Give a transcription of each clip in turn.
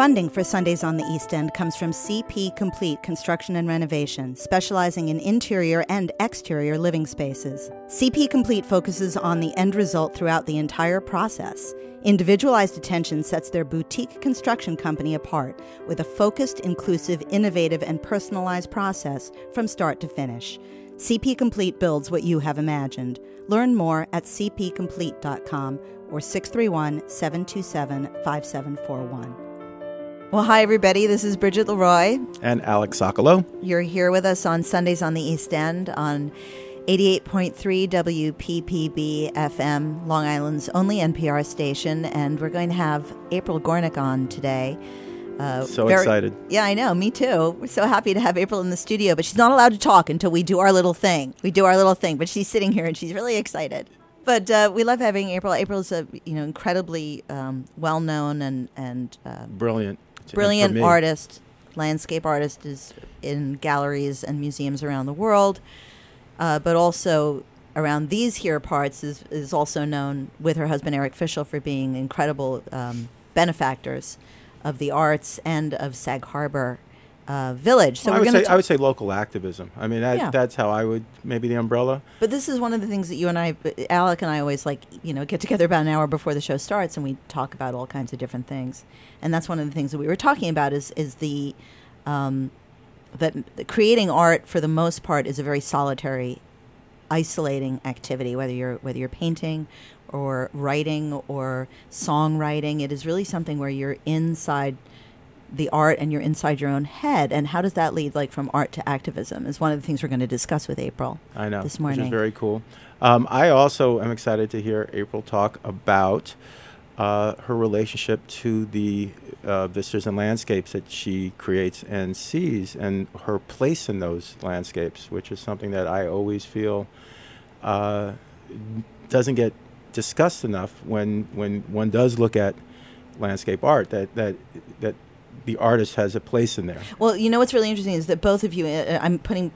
Funding for Sundays on the East End comes from CP Complete Construction and Renovation, specializing in interior and exterior living spaces. CP Complete focuses on the end result throughout the entire process. Individualized attention sets their boutique construction company apart with a focused, inclusive, innovative, and personalized process from start to finish. CP Complete builds what you have imagined. Learn more at cpcomplete.com or 631 727 5741. Well, hi, everybody. This is Bridget Leroy. And Alex Sokolow. You're here with us on Sundays on the East End on 88.3 WPPB FM, Long Island's only NPR station. And we're going to have April Gornik on today. Uh, so very, excited. Yeah, I know. Me too. We're so happy to have April in the studio, but she's not allowed to talk until we do our little thing. We do our little thing, but she's sitting here and she's really excited. But uh, we love having April. April's a you know incredibly um, well known and and uh, brilliant brilliant artist, landscape artist, is in galleries and museums around the world, uh, but also around these here parts is, is also known with her husband Eric Fischl for being incredible um, benefactors of the arts and of Sag Harbor uh, village. So well, I would say I would say local activism. I mean that, yeah. that's how I would maybe the umbrella. But this is one of the things that you and I, Alec and I, always like you know get together about an hour before the show starts and we talk about all kinds of different things. And that's one of the things that we were talking about is is the um, that creating art for the most part is a very solitary, isolating activity. Whether you're whether you're painting or writing or songwriting, it is really something where you're inside the art and you're inside your own head and how does that lead like from art to activism is one of the things we're going to discuss with april i know this morning which is very cool. Um, i also am excited to hear april talk about uh, her relationship to the uh, vistas and landscapes that she creates and sees and her place in those landscapes which is something that i always feel uh, doesn't get discussed enough when when one does look at landscape art that that that the artist has a place in there. Well, you know what's really interesting is that both of you, uh, I'm putting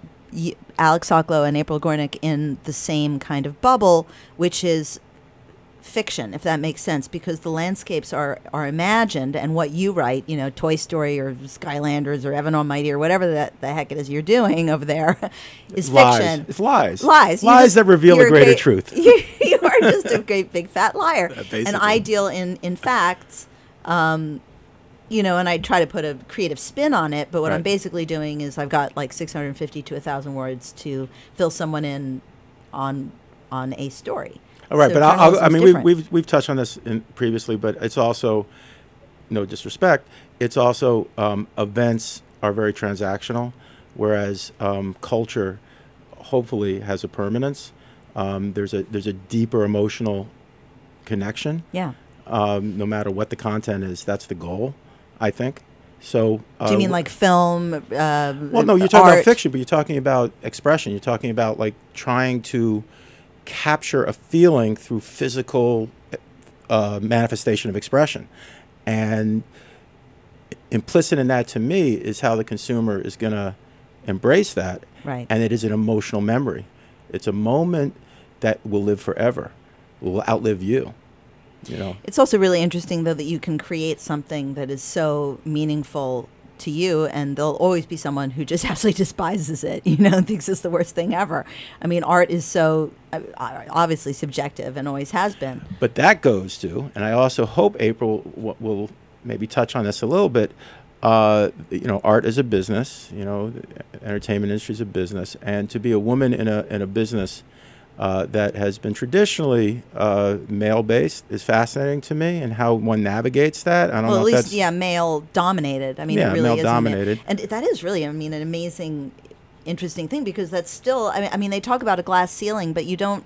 Alex Sokolow and April Gornik in the same kind of bubble, which is fiction, if that makes sense, because the landscapes are are imagined, and what you write, you know, Toy Story or Skylanders or Evan Almighty or whatever that the heck it is you're doing over there, is lies. fiction. It's lies. Lies. You lies just, that reveal the greater great, truth. You, you, are just a great big fat liar. and I deal in in facts. Um, you know, and I try to put a creative spin on it. But what right. I'm basically doing is I've got like 650 to 1,000 words to fill someone in on on a story. All right, so but I'll, I'll, i mean, we've, we've, we've touched on this previously, but it's also, no disrespect, it's also um, events are very transactional, whereas um, culture hopefully has a permanence. Um, there's a there's a deeper emotional connection. Yeah. Um, no matter what the content is, that's the goal. I think. So, uh, do you mean like film? Uh, well, no, you're talking art. about fiction, but you're talking about expression. You're talking about like trying to capture a feeling through physical uh, manifestation of expression, and implicit in that to me is how the consumer is going to embrace that. Right. And it is an emotional memory. It's a moment that will live forever, will outlive you. You know. It's also really interesting though that you can create something that is so meaningful to you and there'll always be someone who just absolutely despises it you know and thinks it's the worst thing ever i mean art is so uh, obviously subjective and always has been but that goes to and i also hope april w- will maybe touch on this a little bit uh, you know art is a business you know the entertainment industry is a business and to be a woman in a in a business uh, that has been traditionally uh, male based is fascinating to me and how one navigates that. I don't well, know. At least, yeah, male dominated. I mean, yeah, it really male is. dominated. And that is really, I mean, an amazing, interesting thing because that's still, I mean, I mean, they talk about a glass ceiling, but you don't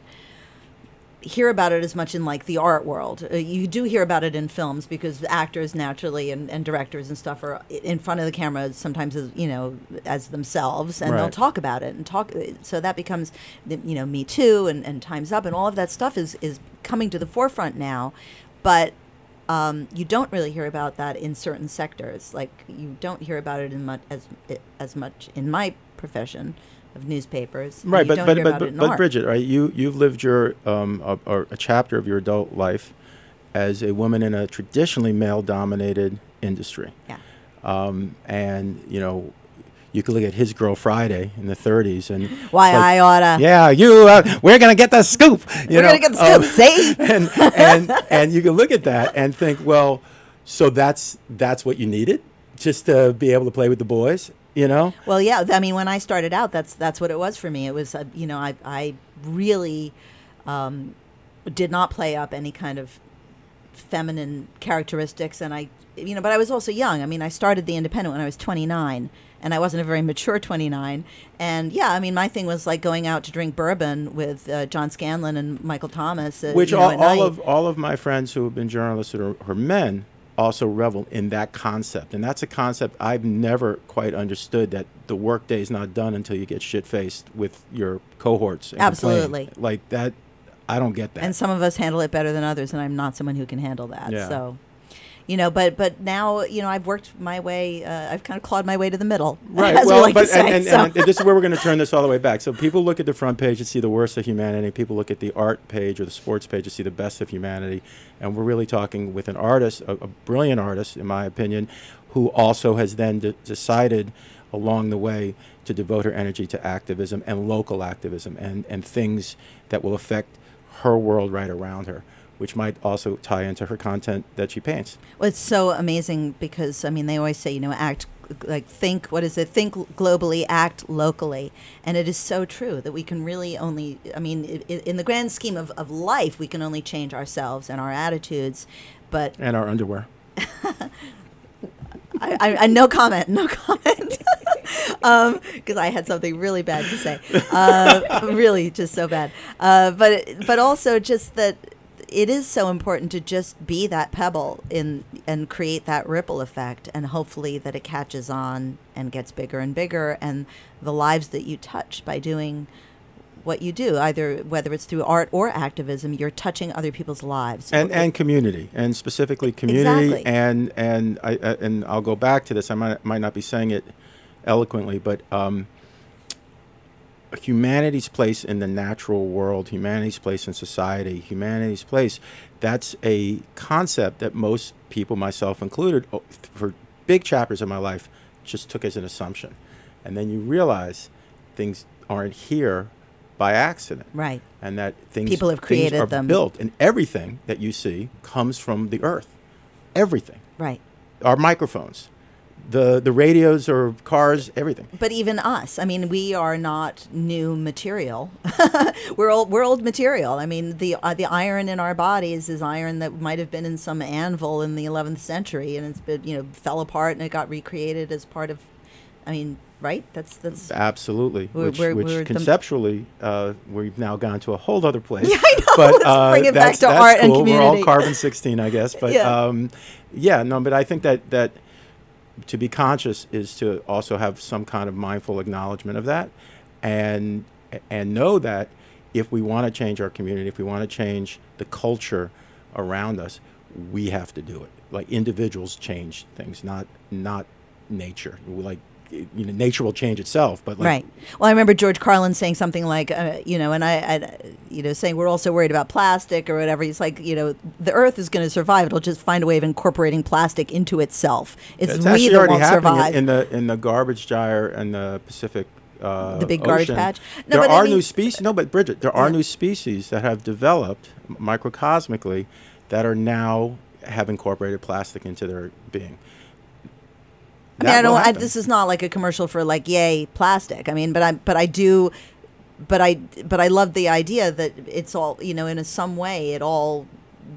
hear about it as much in like the art world. Uh, you do hear about it in films because actors naturally and, and, directors and stuff are in front of the camera sometimes as you know as themselves and right. they'll talk about it and talk. Uh, so that becomes you know Me Too and, and Times Up and all of that stuff is is coming to the forefront now, but. Um, you don't really hear about that in certain sectors. Like you don't hear about it in much as as much in my profession of newspapers. Right, but but but, but, but Bridget, right? You you've lived your um a, a, chapter of your adult life as a woman in a traditionally male-dominated industry. Yeah. Um, and you know, you could look at His Girl Friday in the 30s, and Why like, I oughta. Yeah, you. Uh, we're gonna get the scoop. You We're know? gonna get the Um, scoop. See? and and and you can look at that and think, well, so that's that's what you needed just to be able to play with the boys, you know? Well, yeah. I mean, when I started out, that's that's what it was for me. It was, uh, you know, I I really um, did not play up any kind of feminine characteristics, and I, you know, but I was also young. I mean, I started the Independent when I was 29, and I wasn't a very mature 29. And yeah, I mean, my thing was like going out to drink bourbon with uh, John Scanlon and Michael Thomas. Uh, Which you know, all, all of all of my friends who have been journalists or, or men also revel in that concept, and that's a concept I've never quite understood. That the workday is not done until you get shit faced with your cohorts. and complain. Absolutely. like that. I don't get that. and some of us handle it better than others and i'm not someone who can handle that Yeah. so you know but but now you know i've worked my way uh, i've kind of clawed my way to the middle Right. well, like but say, and, and, so. and this is where we're going to turn this all the way back. So people look at the front page and see the worst of humanity. People look at the art page or the sports page to see the best of humanity. And we're really talking with an artist, a, a brilliant artist, in my opinion, who also has then de- decided along the way to devote her energy to activism and local activism and, and things that will affect her world right around her, which might also tie into her content that she paints. well, it's so amazing because i mean they always say you know act like think what is it think globally act locally and it is so true that we can really only i mean in the grand scheme of, of life we can only change ourselves and our attitudes but And our underwear. I, I, I no comment, no comment, because I had something really bad to say, uh, really just so bad. Uh, but but also just that it is so important to just be that pebble in and create that ripple effect, and hopefully that it catches on and gets bigger and bigger, and the lives that you touch by doing what you do, either whether it's through art or activism, you're touching other people's lives. and and community and specifically community Exactly. and and I, and I'll go back to this I might might not be saying it eloquently but um, humanity's place in the natural world humanity's place in society humanity's place that's a concept that most people myself included oh, for big chapters of my life just took as an assumption and then you realize things aren't here by accident right. and that things People have things created are them. built and everything that you see comes from the earth everything Right. our microphones the the radios or cars everything But even us, I mean, we are not new material. we're old. We're old material. I mean, the uh, the iron in our bodies is iron that might have been in some anvil in the 11th century, and it's been you know fell apart and it got recreated as part of. I mean, right? That's that's. absolutely We're- which, we're- which we're conceptually uh, we've now gone to a whole other place Yeah, I know. but Let's uh, bring it back that's, to art and cool. we're all carbon 16 i guess but Yeah. um, yeah no but i think that that to be conscious is to also have some kind of mindful acknowledgement of that and and know that if we want to change our community if we want to change the culture around us we have to do it. Like individuals change things not not nature. Like you know nature will change itself but like Right. Well, I remember George Carlin saying something like, uh, you know, and I, I, you know, saying we're also worried about plastic or whatever. He's like, you know, the Earth is going to survive. It'll just find a way of incorporating plastic into itself. It's, It's we that won't survive. in the in the garbage gyre and the Pacific. Uh, The big garbage patch? No, there but I are mean- new species. No, but Bridget, there are Yeah. new species that have developed microcosmically that are now have incorporated plastic into their being. I mean, I don't. I, this is not like a commercial for like yay plastic. I mean, but I but I do, but I but I love the idea that it's all you know in a, some way it all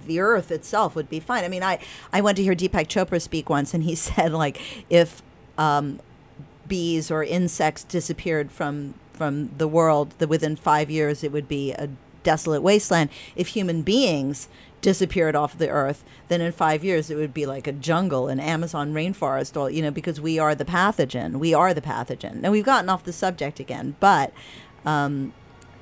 the earth itself would be fine. I mean, I I went to hear Deepak Chopra speak once, and he said like if um, bees or insects disappeared from from the world, that within five years it would be a desolate wasteland. If human beings disappeared off the earth, then in five years it would be like a jungle, an Amazon rainforest, all you know, because we are the pathogen. We are the pathogen. Now we've gotten off the subject again, but um,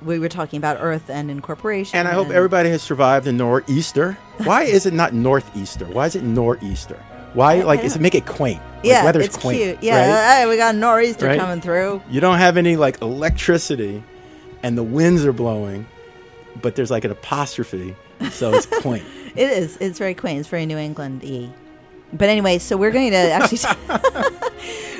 we were talking about Earth and incorporation. And I hope everybody has survived the nor'easter. Why is it not northeaster? Why is it nor'easter? Why I like is it make it quaint? Like, Yeah, weather's it's quaint, cute. Yeah, right? hey, we got nor'easter Right? coming through. You don't have any like electricity, and the winds are blowing, but there's like an apostrophe, so it's quaint. It is. It's very quaint. It's very New England y. But anyway, so we're going to actually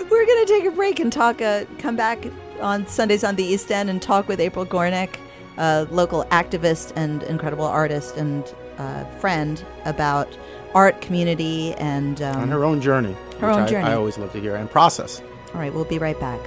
we're going to take a break and talk. Uh, come back on Sundays on the East End and talk with April Gornik, a local activist and incredible artist and uh, friend, about art, community, and um, on her own journey. Her own I, journey. I always love to hear and process. All right, we'll be right back.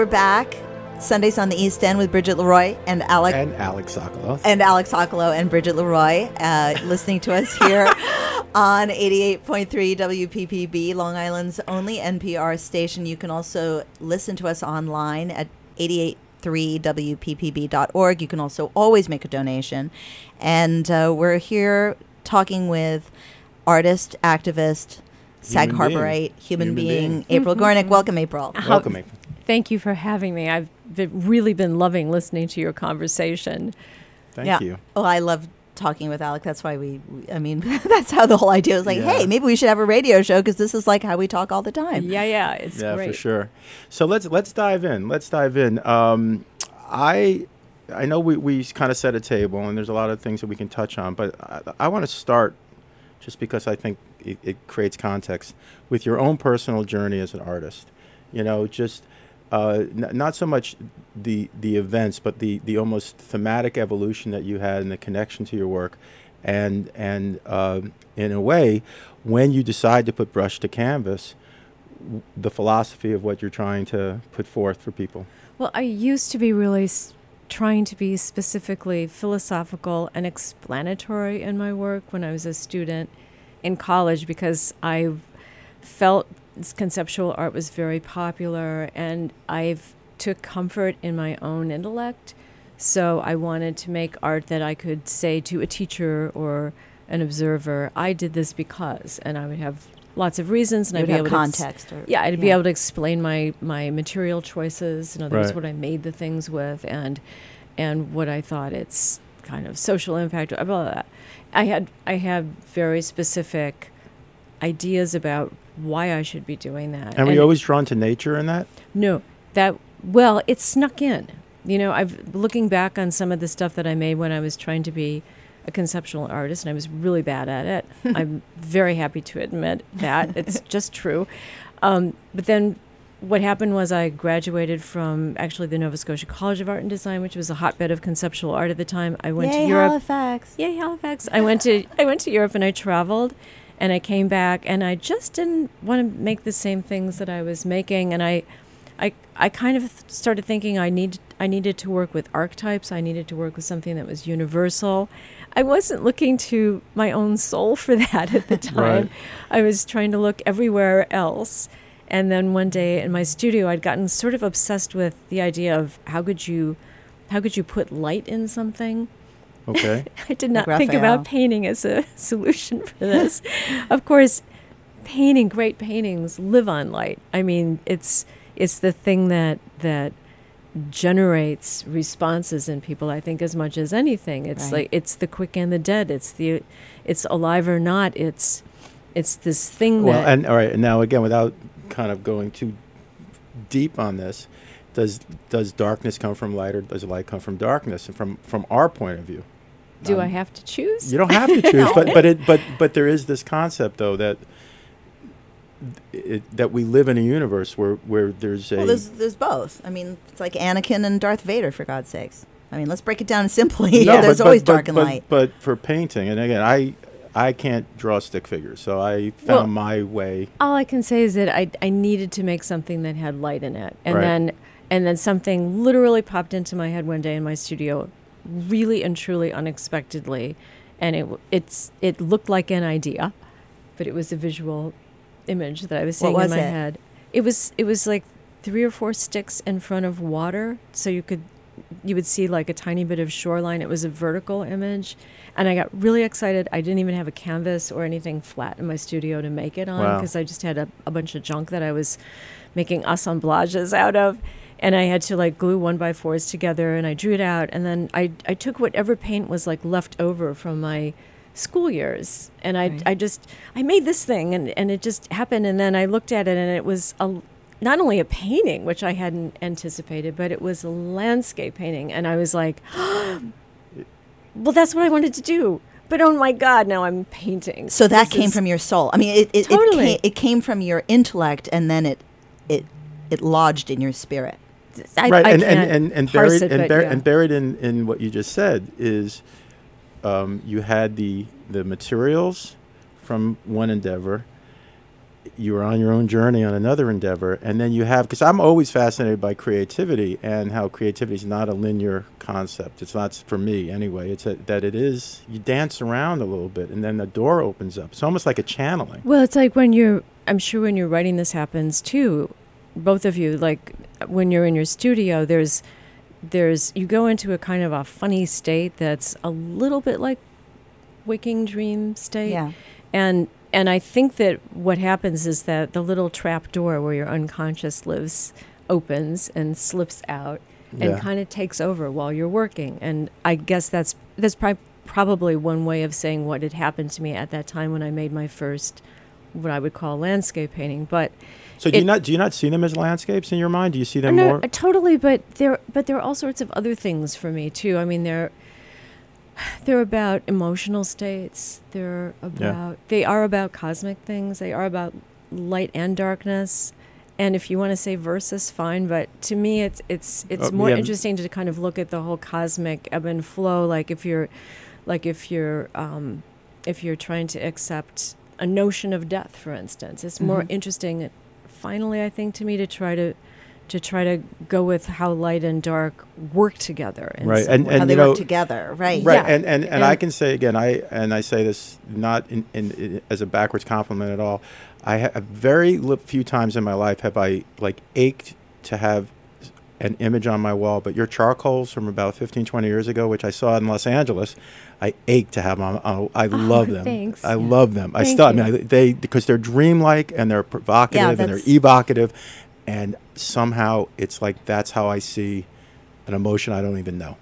We're back. Sundays on the East End with Bridget Leroy and Alec And Alex Sokolow. and Alex Sokolow and Bridget Leroy, uh, listening to us here on 88.3 WPPB, Long Island's only NPR station. You can also listen to us online at 883wppb.org. You can also always make a donation. And uh, we're here talking with artist, activist, Sag Human being. Harborite, human, Human being, being. April Gornik. Welcome, April. Welcome, April. Thank you for having me. I've been, really been loving listening to your conversation. Thank yeah. you. Oh, I love talking with Alec. That's why we, we- I mean, that's how the whole idea was like, Yeah. hey, maybe we should have a radio show because this is like how we talk all the time. Yeah, yeah, it's yeah, great. for sure. So let's let's dive in. Let's dive in. Um, I I know we, we kind of set a table, and there's a lot of things that we can touch on, but I, I want to start just because I think it, it creates context with your own personal journey as an artist. You know, just uh, n- not so much the the events, but the the almost thematic evolution that you had and the connection to your work, and and uh, in a way, when you decide to put brush to canvas, w- the philosophy of what you're trying to put forth for people. Well, I used to be really s- trying to be specifically philosophical and explanatory in my work when I was a student in college because I felt conceptual art was very popular and I've took comfort in my own intellect. So I wanted to make art that I could say to a teacher or an observer, I did this because, and I would have lots of reasons and I'd be have able to ex- context. or, yeah, I'd be able to explain my my material choices. In other words, Right. what I made the things with, and and what I thought its kind of social impact. Blah, blah, blah. I had I had very specific ideas about why I should be doing that. And were you always drawn to nature in that? No, that well, it snuck in. You know, I've looking back on some of the stuff that I made when I was trying to be a conceptual artist, and I was really bad at it. I'm very happy to admit that it's just true. Um, but then, what happened was I graduated from actually the Nova Scotia College of Art and Design, which was a hotbed of conceptual art at the time. I went Yay, to Europe. Halifax. Yay, Halifax. I went to I went to Europe and I traveled and I came back and I just didn't want to make the same things that I was making and I I I kind of th- started thinking I need I needed to work with archetypes. I needed to work with something that was universal. I wasn't looking to my own soul for that at the time. Right. I was trying to look everywhere else. And then one day in my studio, I'd gotten sort of obsessed with the idea of how could you, how could you put light in something? Okay. I did not Like think about painting as a solution for this. of course, painting great paintings live on light. I mean, it's it's the thing that that generates responses in people. I think as much as anything, it's Right. like it's the quick and the dead. It's the it's alive or not. It's it's this thing well, that and all right. And now again, without kind of going too deep on this, does does darkness come from light or does light come from darkness? And from from our point of view, do um, I have to choose? You don't have to choose, but but it but but there is this concept though that it, that we live in a universe where where there's a Well, there's, there's both. I mean, it's like Anakin and Darth Vader, for God's sakes. I mean, let's break it down simply. No, there's but- always but- dark and but- light. But for painting, and again, I I can't draw stick figures, so I found Well- my way. All I can say is that I, I needed to make something that had light in it, and Right. then and then something literally popped into my head one day in my studio, really and truly unexpectedly, and it it's it looked like an idea, but it was a visual image that I was seeing was in my it? head. It was it was like three or four sticks in front of water, so you could you would see like a tiny bit of shoreline. It was a vertical image. And I got really excited. I didn't even have a canvas or anything flat in my studio to make it on Wow. because I just had a, a bunch of junk that I was making assemblages out of. And I had to like glue one by fours together and I drew it out. And then I, I took whatever paint was like left over from my school years and I, Right. I just I made this thing and, and it just happened and then I looked at it and it was a not only a painting which I hadn't anticipated but it was a landscape painting and I was like well that's what I wanted to do but oh my god now I'm painting So that This came is- from your soul. I mean, it it, Totally. it, came, it came from your intellect, and then it it it lodged in your spirit. I, right, I and, and, and, and buried it, and, bur- yeah. and buried in, in what you just said is um, you had the the materials from one endeavor. You were on your own journey on another endeavor, and then you have because I'm always fascinated by creativity and how creativity is not a linear concept. It's not for me anyway. It's a, that it is you dance around a little bit, and then the door opens up. It's almost like a channeling. Well, it's like when you're, I'm sure when you're writing this happens too, both of you, like when you're in your studio, there's, there's, you go into a kind of a funny state that's a little bit like waking dream state. Yeah. And, and I think that what happens is that the little trap door where your unconscious lives opens and slips out and Yeah. kind of takes over while you're working. And I guess that's that's pri- probably one way of saying what had happened to me at that time when I made my first, what I would call landscape painting. But So do you not do you not see them as landscapes in your mind? Do you see them no, more? uh, totally. But there, but there are all sorts of other things for me too. I mean, they're they're about emotional states. They're about they are about cosmic things. They are about light and darkness. And if you want to say versus, fine. But to me, it's it's it's Uh, more yeah. interesting to kind of look at the whole cosmic ebb and flow. Like if you're, like if you're, um, if you're trying to accept a notion of death, for instance, it's more Mhm. interesting. Finally, I think to me to try to to try to go with how light and dark work together. in Right, some and- How and they you work know- together, right? Right, Yeah. and, and, and, I can say again, I and I say this not in, in, in as a backwards compliment at all. I have very li- few times in my life have I like ached to have an image on my wall, but your charcoals from about 15, 20 years ago, which I saw in Los Angeles, I ache to have them. on I oh, love them. thanks. I love them. I still, I mean. I, they because they're dreamlike and they're provocative and they're evocative, and somehow it's like that's how I see an emotion I don't even know.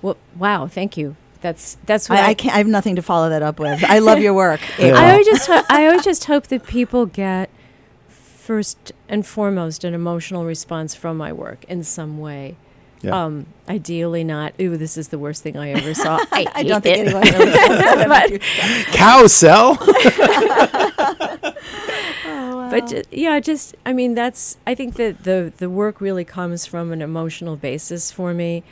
well, wow, thank you. That's that's what I, I can't. I have nothing to follow that up with. I love your work. Yeah. I always just ho- I always just hope that people get first and foremost an emotional response from my work in some way. Yeah. Um, ideally not. Ooh, this is the worst thing I ever saw. I, I don't think it." anyone that. Cow cell. But ju- yeah, just I mean that's I think that the the work really comes from an emotional basis for me,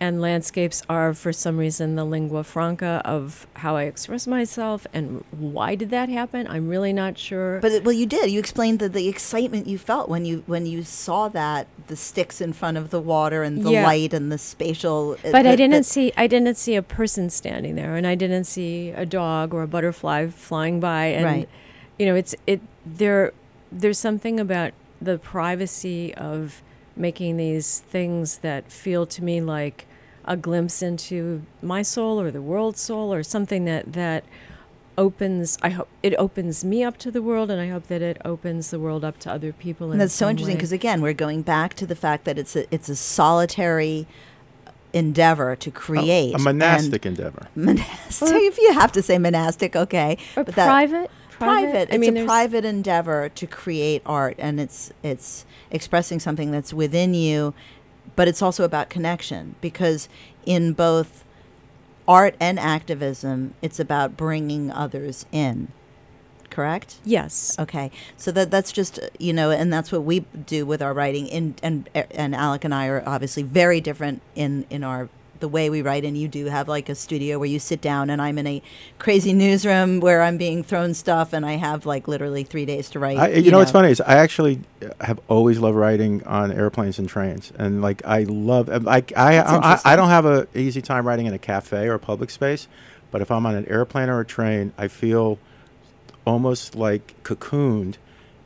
and landscapes are for some reason the lingua franca of how I express myself. And why did that happen? I'm really not sure. But it, well, you did. You explained the, the excitement you felt when you when you saw that the sticks in front of the water and the Yeah. light and the spatial. uh, But I didn't the- see I didn't see a person standing there, and I didn't see a dog or a butterfly flying by. And Right. you know, it's it there. There's something about the privacy of making these things that feel to me like a glimpse into my soul or the world's soul or something that that opens i hope it opens me up to the world and i hope that it opens the world up to other people And that's so interesting because again, we're going back to the fact that it's a it's a solitary endeavor to create a and- monastic endeavor. monastic. if you have to say monastic, okay. or but that- private private. I It's mean, a private endeavor to create art, and it's it's expressing something that's within you, but it's also about connection because in both art and activism, it's about bringing others in. Correct. yes Okay, so that that's just you know, and that's what we do with our writing. In and and Alec and I are obviously very different in in our the way we write, and you do have like a studio where you sit down, and I'm in a crazy newsroom where I'm being thrown stuff, and I have like literally three days to write. I, you, know, what's funny is I actually have always loved writing on airplanes and trains, and like I love um, like I I, I, I don't have a easy time writing in a cafe or a public space, but if I'm on an airplane or a train, I feel almost like cocooned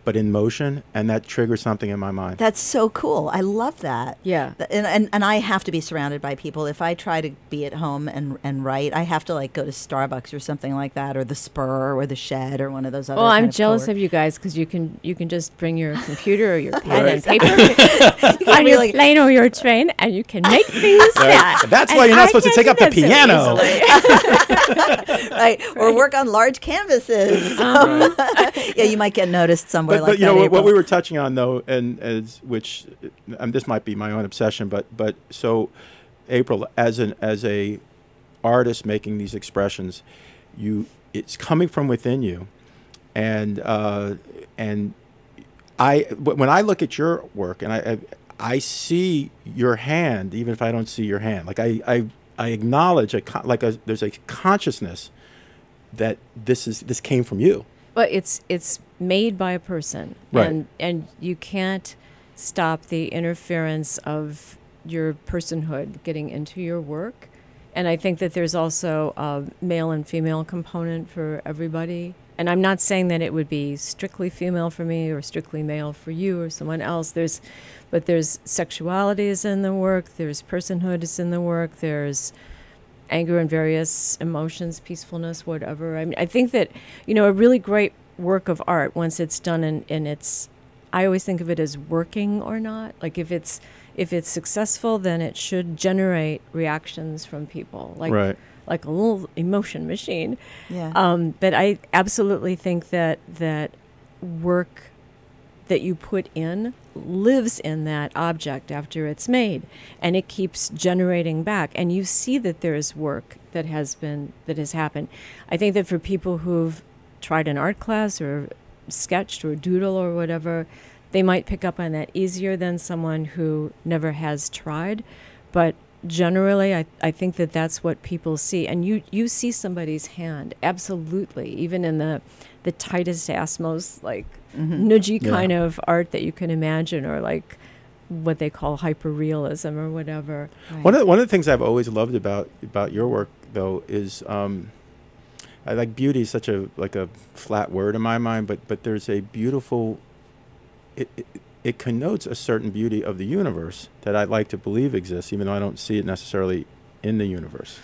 but in motion, and that triggers something in my mind. That's so cool. I love that. Yeah. And, and, and I have to be surrounded by people. If I try to be at home and, and write, I have to like go to Starbucks or something like that, or the Spur or the Shed or one of those other. Well, I'm of jealous forward- of you guys because you can you can just bring your computer or your pen and Right. paper on your really- plane or your train, and you can make things that. That's And why you're not I supposed to take up the that so piano. easily. right, or work on large canvases. Uh-huh. yeah, you might get noticed somewhere but, like but you know what, what we were touching on though, and as which um, this might be my own obsession, but but so April as an as a artist making these expressions, you it's coming from within you, and uh, and I when I look at your work and I, I I see your hand even if I don't see your hand like I I, I acknowledge a con- like a there's a consciousness that this is this came from you. But it's it's made by a person, Right. and and you can't stop the interference of your personhood getting into your work. And I think that there's also a male and female component for everybody. And I'm not saying that it would be strictly female for me or strictly male for you or someone else. There's, but there's sexuality is in the work. There's personhood is in the work. There's anger and various emotions, peacefulness, whatever. I mean, I think that you know a really great work of art once it's done and and it's. I always think of it as working or not. Like if it's if it's successful, then it should generate reactions from people, like Right. like a little emotion machine. yeah. Um, but I absolutely think that that work that you put in lives in that object after it's made and it keeps generating back and you see that there's work that has been that has happened i think that for people who've tried an art class or sketched or doodle or whatever they might pick up on that easier than someone who never has tried but generally I, I think that that's what people see and you you see somebody's hand absolutely even in the the tightest ass most like nudgy Yeah. kind of art that you can imagine or like what they call hyperrealism or whatever Right. One of the, one of the things I've always loved about about your work though is um, I like beauty is such a like a flat word in my mind, but but there's a beautiful it, it it connotes a certain beauty of the universe that I'd like to believe exists, even though I don't see it necessarily in the universe.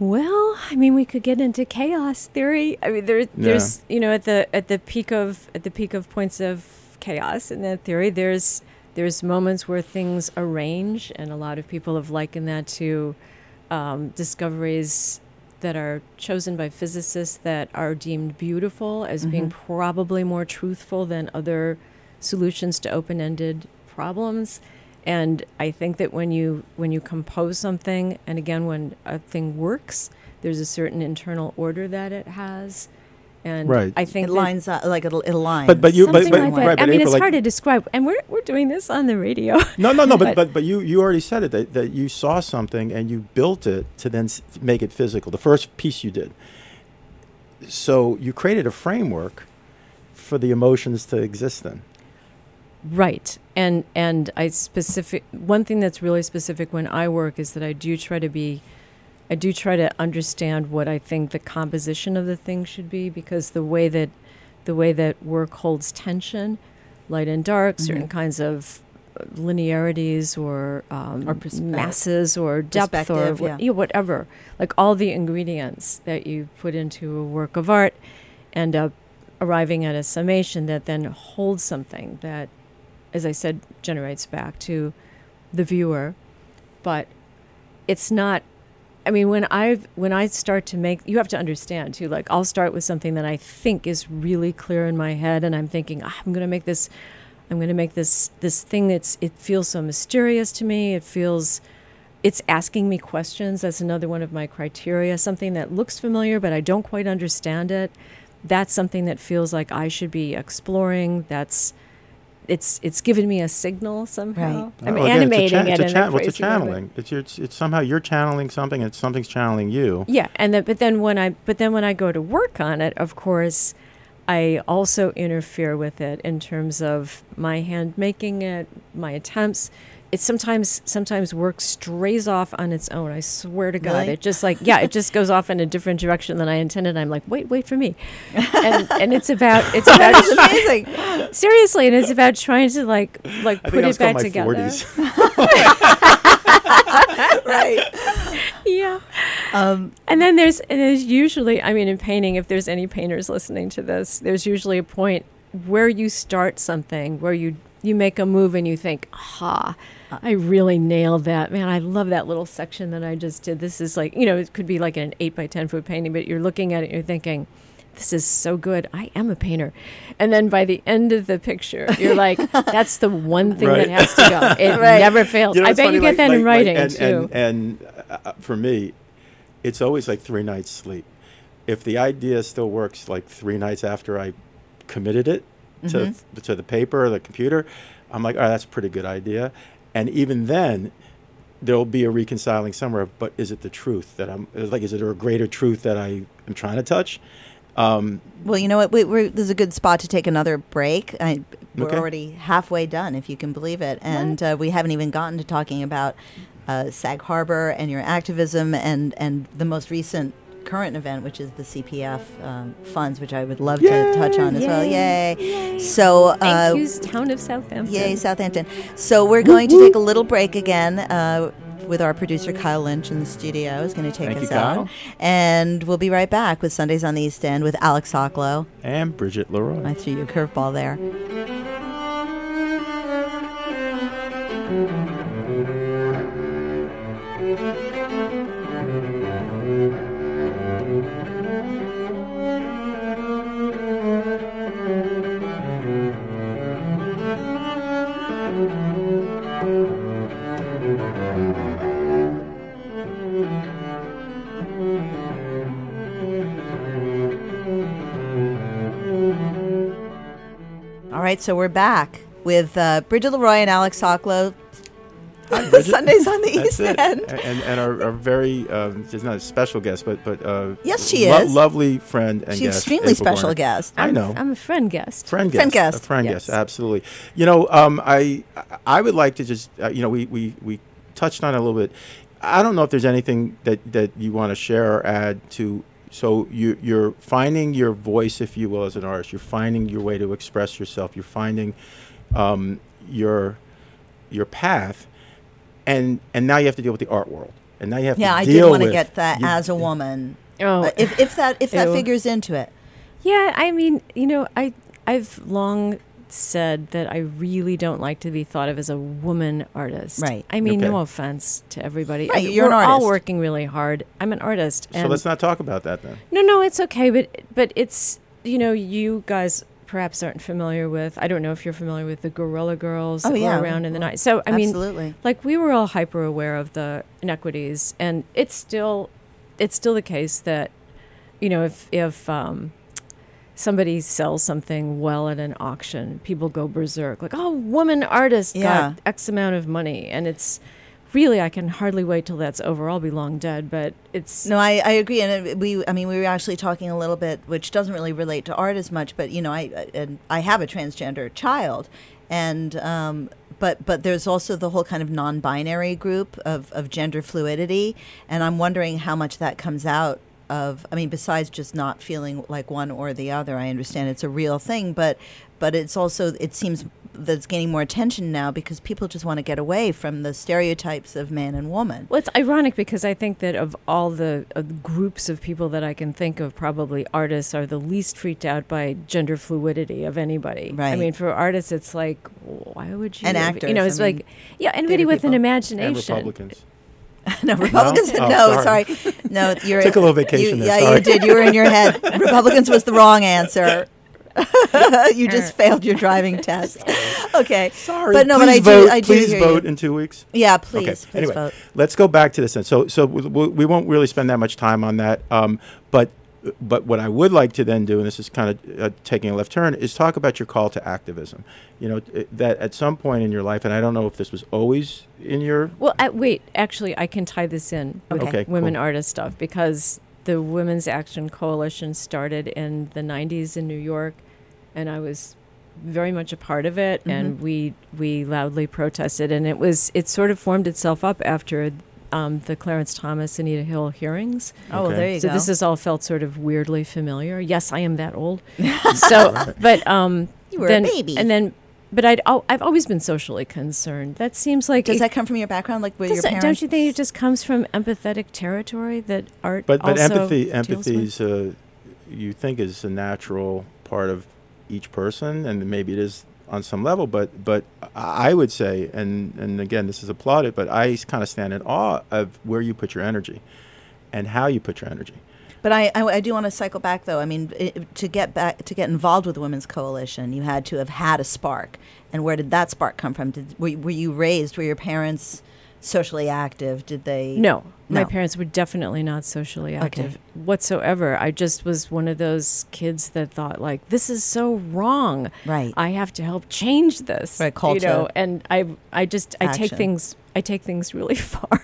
Well, I mean, we could get into chaos theory. I mean, there, there's you know at the at the peak of at the peak of points of chaos in that theory, there's there's moments where things arrange, and a lot of people have likened that to um, discoveries that are chosen by physicists that are deemed beautiful as mm-hmm. being probably more truthful than other solutions to open-ended problems. And I think that when you when you compose something, and again when a thing works, there's a certain internal order that it has, and Right. I think it lines up like it, it aligns. But- but you- something but- like that. right, but I mean, April, it's like- hard to describe, and we're we're doing this on the radio. No, no, no. But But- but but you you already said it that, that you saw something and you built it to then s- make it physical. The first piece you did. So you created a framework for the emotions to exist in. Right. And and I specific one thing that's really specific when I work is that I do try to be I do try to understand what I think the composition of the thing should be because the way that the way that work holds tension, light and dark, certain Mhm. kinds of uh, linearities or, um, Or perspe- masses or depth or perspective, wha- yeah. yeah, whatever, like all the ingredients that you put into a work of art, end up arriving at a summation that then holds something that, as I said, generates back to the viewer. But it's not. I mean, when I when I start to make, you have to understand too. Like, I'll start with something that I think is really clear in my head, and I'm thinking, ah, I'm going to make this. I'm going to make this this thing that's it feels so mysterious to me. It feels it's asking me questions. That's another one of my criteria. Something that looks familiar, but I don't quite understand it. That's something that feels like I should be exploring. That's it's it's given me a signal somehow. Right. Uh, I'm Oh, again, animating it's a, cha- it. it's a in a chan- what's a crazy way, but- channeling? It's, your, it's it's somehow you're channeling something, and something's channeling you. Yeah, and then but then when I but then when I go to work on it, of course, I also interfere with it in terms of my hand making it, my attempts. It sometimes sometimes work strays off on its own. I swear to God, Really? it just like yeah, it just goes off in a different direction than I intended. I'm like, wait, wait for me, and and it's about it's about That's amazing. seriously, and it's about trying to like like I put think it was still in back my together. 40s. right. Yeah. Um, And then there's and there's usually I mean in painting if there's any painters listening to this there's usually a point where you start something where you you make a move and you think ha I really nailed that man I love that little section that I just did this is like you know it could be like an 8 by 10 foot painting but you're looking at it and you're thinking this is so good I am a painter and then by the end of the picture you're like that's the one thing Right. that has to go it Right. never fails You know, I bet funny, you get like- that in like- writing and, too And, and uh, for me, it's always like three nights sleep. If the idea still works, like three nights after I committed it to Mm-hmm. to the paper or the computer, I'm like, all right, that's a pretty good idea. And even then, there'll be a reconciling somewhere. But is it the truth that I'm like? Is it a greater truth that I am trying to touch? Um, well, you know what? We, we're, this is a good spot to take another break. I, we're Okay. already halfway done, if you can believe it, and uh, we haven't even gotten to talking about uh, Sag Harbor and your activism, and and the most recent current event, which is the CPF um, funds, which I would love to touch on as well. Yay! So, uh, Thank you town of Southampton Yay, Southampton. So we're going to take a little break again uh, with our producer Kyle Lynch in the studio. is going to take Thank us you, out. Kyle. And we'll be right back with Sundays on the East End with Alex Hocklow and Bridget Leroy. I threw you a curveball there. Right, so we're back with uh, Bridget Leroy and Alex Socklow. Bridget. Sundays on the That's East it. End. And, and our, our very, um, she's not a special guest, but but uh, Yes, she lo- is. lovely friend and She's guest. extremely April special Garner. guest. I I'm- know. I'm a friend guest. friend guest. Friend guest. A friend Yes. guest. Absolutely. You know, um, I I would like to just uh, you know we, we we touched on it a little bit. I don't know if there's anything that that you want to share or add to. So you you're finding your voice, if you will, as an artist. You're finding your way to express yourself. You're finding um, your your path, and and now you have to deal with the art world. And now you have Yeah, to I deal did want to get that you- as a woman. Oh, Uh, if, if that if that Ew. figures into it. yeah. I mean, you know, I I've long said that I really don't like to be thought of as a woman artist. Right. I mean, no offense to everybody. Right, I mean, you're an we're all artist. working really hard. I'm an artist. So let's not talk about that then. No, no, it's okay, but but it's you know you guys perhaps aren't familiar with. I don't know if you're familiar with the Guerrilla Girls Oh, that yeah. were around in the night. So I mean, Absolutely. like we were all hyper aware of the inequities, and it's still it's still the case that you know if if um, somebody sells something well at an auction, people go berserk like, oh, woman artist Yeah. got X amount of money, and it's really I can hardly wait till that's over. I'll be long dead, but it's No, I, I agree, and it, we I mean we were actually talking a little bit, which doesn't really relate to art as much, but you know I I- and I have a transgender child, and um, but but there's also the whole kind of non-binary group of of gender fluidity, and I'm wondering how much that comes out of. I mean, besides just not feeling like one or the other, I understand it's a real thing, but but it's also it seems that it's gaining more attention now because people just want to get away from the stereotypes of man and woman. Well, it's ironic because I think that of all the uh, groups of people that I can think of, probably artists are the least freaked out by gender fluidity of anybody. Right. I mean, for artists, it's like, why would you? And You actors, know, it's I mean, like, yeah, anybody theater with an people. And imagination. Republicans. No, Republicans. Oh, No, sorry. sorry. No, you're Took a little vacation you- there, Yeah, sorry. you did. You were in your head. Republicans was the wrong answer. you just failed your driving test. Okay. Sorry, But no, please but I do. vote, I do please vote you. in two weeks. Yeah, please. okay. Please anyway, vote. let's go back to this. So, so we, we we won't really spend that much time on that. Um, but but what I would like to then do, and this is kind of uh, taking a left turn, is talk about your call to activism. You know, t- that at some point in your life, and I don't know if this was always in your. Well, uh, wait, actually, I can tie this in with Okay, women cool. artist stuff because the Women's Action Coalition started in the 90s in New York, and I was very much a part of it, and we we loudly protested, and it was it sort of formed itself up after um, the Clarence Thomas Anita Hill hearings. Oh, well, there you so go. So this has all felt sort of weirdly familiar. Yes, I am that old. so, but um, You were a then, baby. and then, but I'd oh, I've always been socially concerned. That seems like Does it- that come from your background, like with your parents? don't you think it just comes from empathetic territory that art But but also empathy deals empathy is uh, you think is a natural part of each person, and maybe it is on some level. But but I would say, and and again, this is applauded, but I kind of stand in awe of where you put your energy, and how you put your energy. But I, I, I do want to cycle back though. I mean, i to get back to get involved with the Women's Coalition, you had to have had a spark. And where did that spark come from? Did, were, were you raised? Were your parents socially active? Did they? No, my parents were definitely not socially Okay. active whatsoever. I just was one of those kids that thought like, "This is so wrong. Right. I have to help change this." Right, call you know, and I, I just, I take things, I take things really far.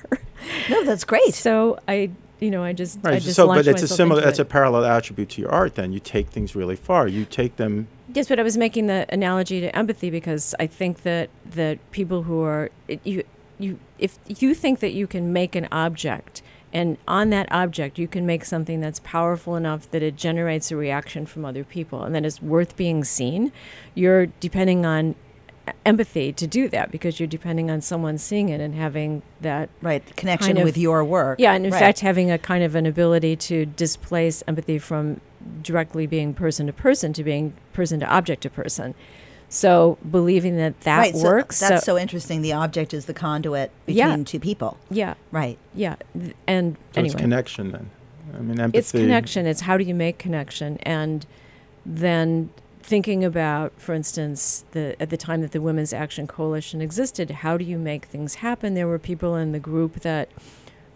no, that's great. so I, you know, I just, I Right. just So, but launched it's a myself similar. into That's it. a parallel attribute to your art. Then you take things really far. You take them. Yes, but I was making the analogy to empathy because I think that that people who are it, you you if you think that you can make an object and on that object you can make something that's powerful enough that it generates a reaction from other people and that is worth being seen, you're depending on empathy to do that because you're depending on someone seeing it and having that right. Connection kind of- with your work. yeah, and in Right. fact, having a kind of an ability to displace empathy from directly being person to person to being person to object to person. So believing that that right. so works. that's so, so interesting. The object is the conduit Yeah. between two people. yeah, Right. yeah, and So it's connection. Then, I mean, empathy. it's connection. It's how do you make connection, and then thinking about, for instance, the at the time that the Women's Action Coalition existed, how do you make things happen? There were people in the group that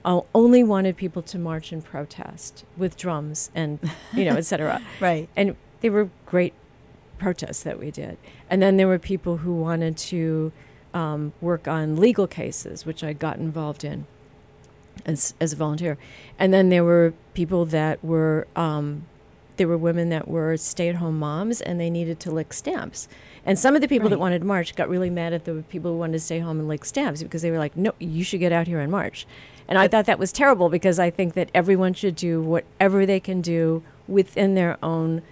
uh, only wanted people to march and protest with drums and you know, et cetera. Right. and they were great protests that we did. And then there were people who wanted to um, work on legal cases, which I got involved in as as a volunteer. And then there were people that were um, there were women that were stay at home moms and they needed to lick stamps. And some of the people that wanted to march got really mad at the people who wanted to stay home and lick stamps because they were like, "No, you should get out here and march." And I thought that was terrible because I think that everyone should do whatever they can do within their own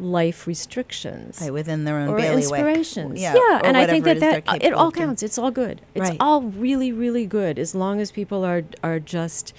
life restrictions Right. Within their own or inspirations. Yeah. Yeah, or and I think that it that it capable all counts. It's all good. It's Right. all really, really good as long as people are are just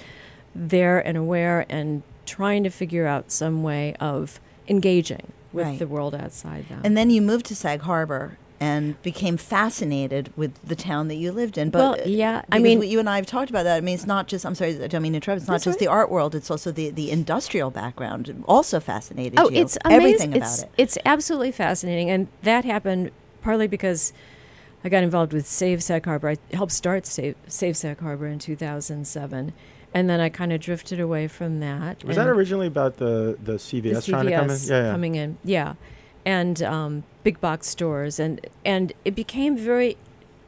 there and aware and trying to figure out some way of engaging with Right. the world outside them. And then you moved to Sag Harbor and became fascinated with the town that you lived in. But Well, uh, yeah, I mean- you and I have talked about that. I mean, it's not just. I'm sorry, I don't mean to interrupt. It's not just all the art world. It's also the the industrial background. Also fascinated oh, you. it's amazing. everything it's, about it. It's absolutely fascinating, and that happened partly because I got involved with Save Sag Harbor. I helped start Save Save Sag Harbor in 2007, and then I kind of drifted away from that. Was that originally about the the CVS, the trying to come in? Yeah, yeah. coming in, yeah, and um, big box stores, and and it became very,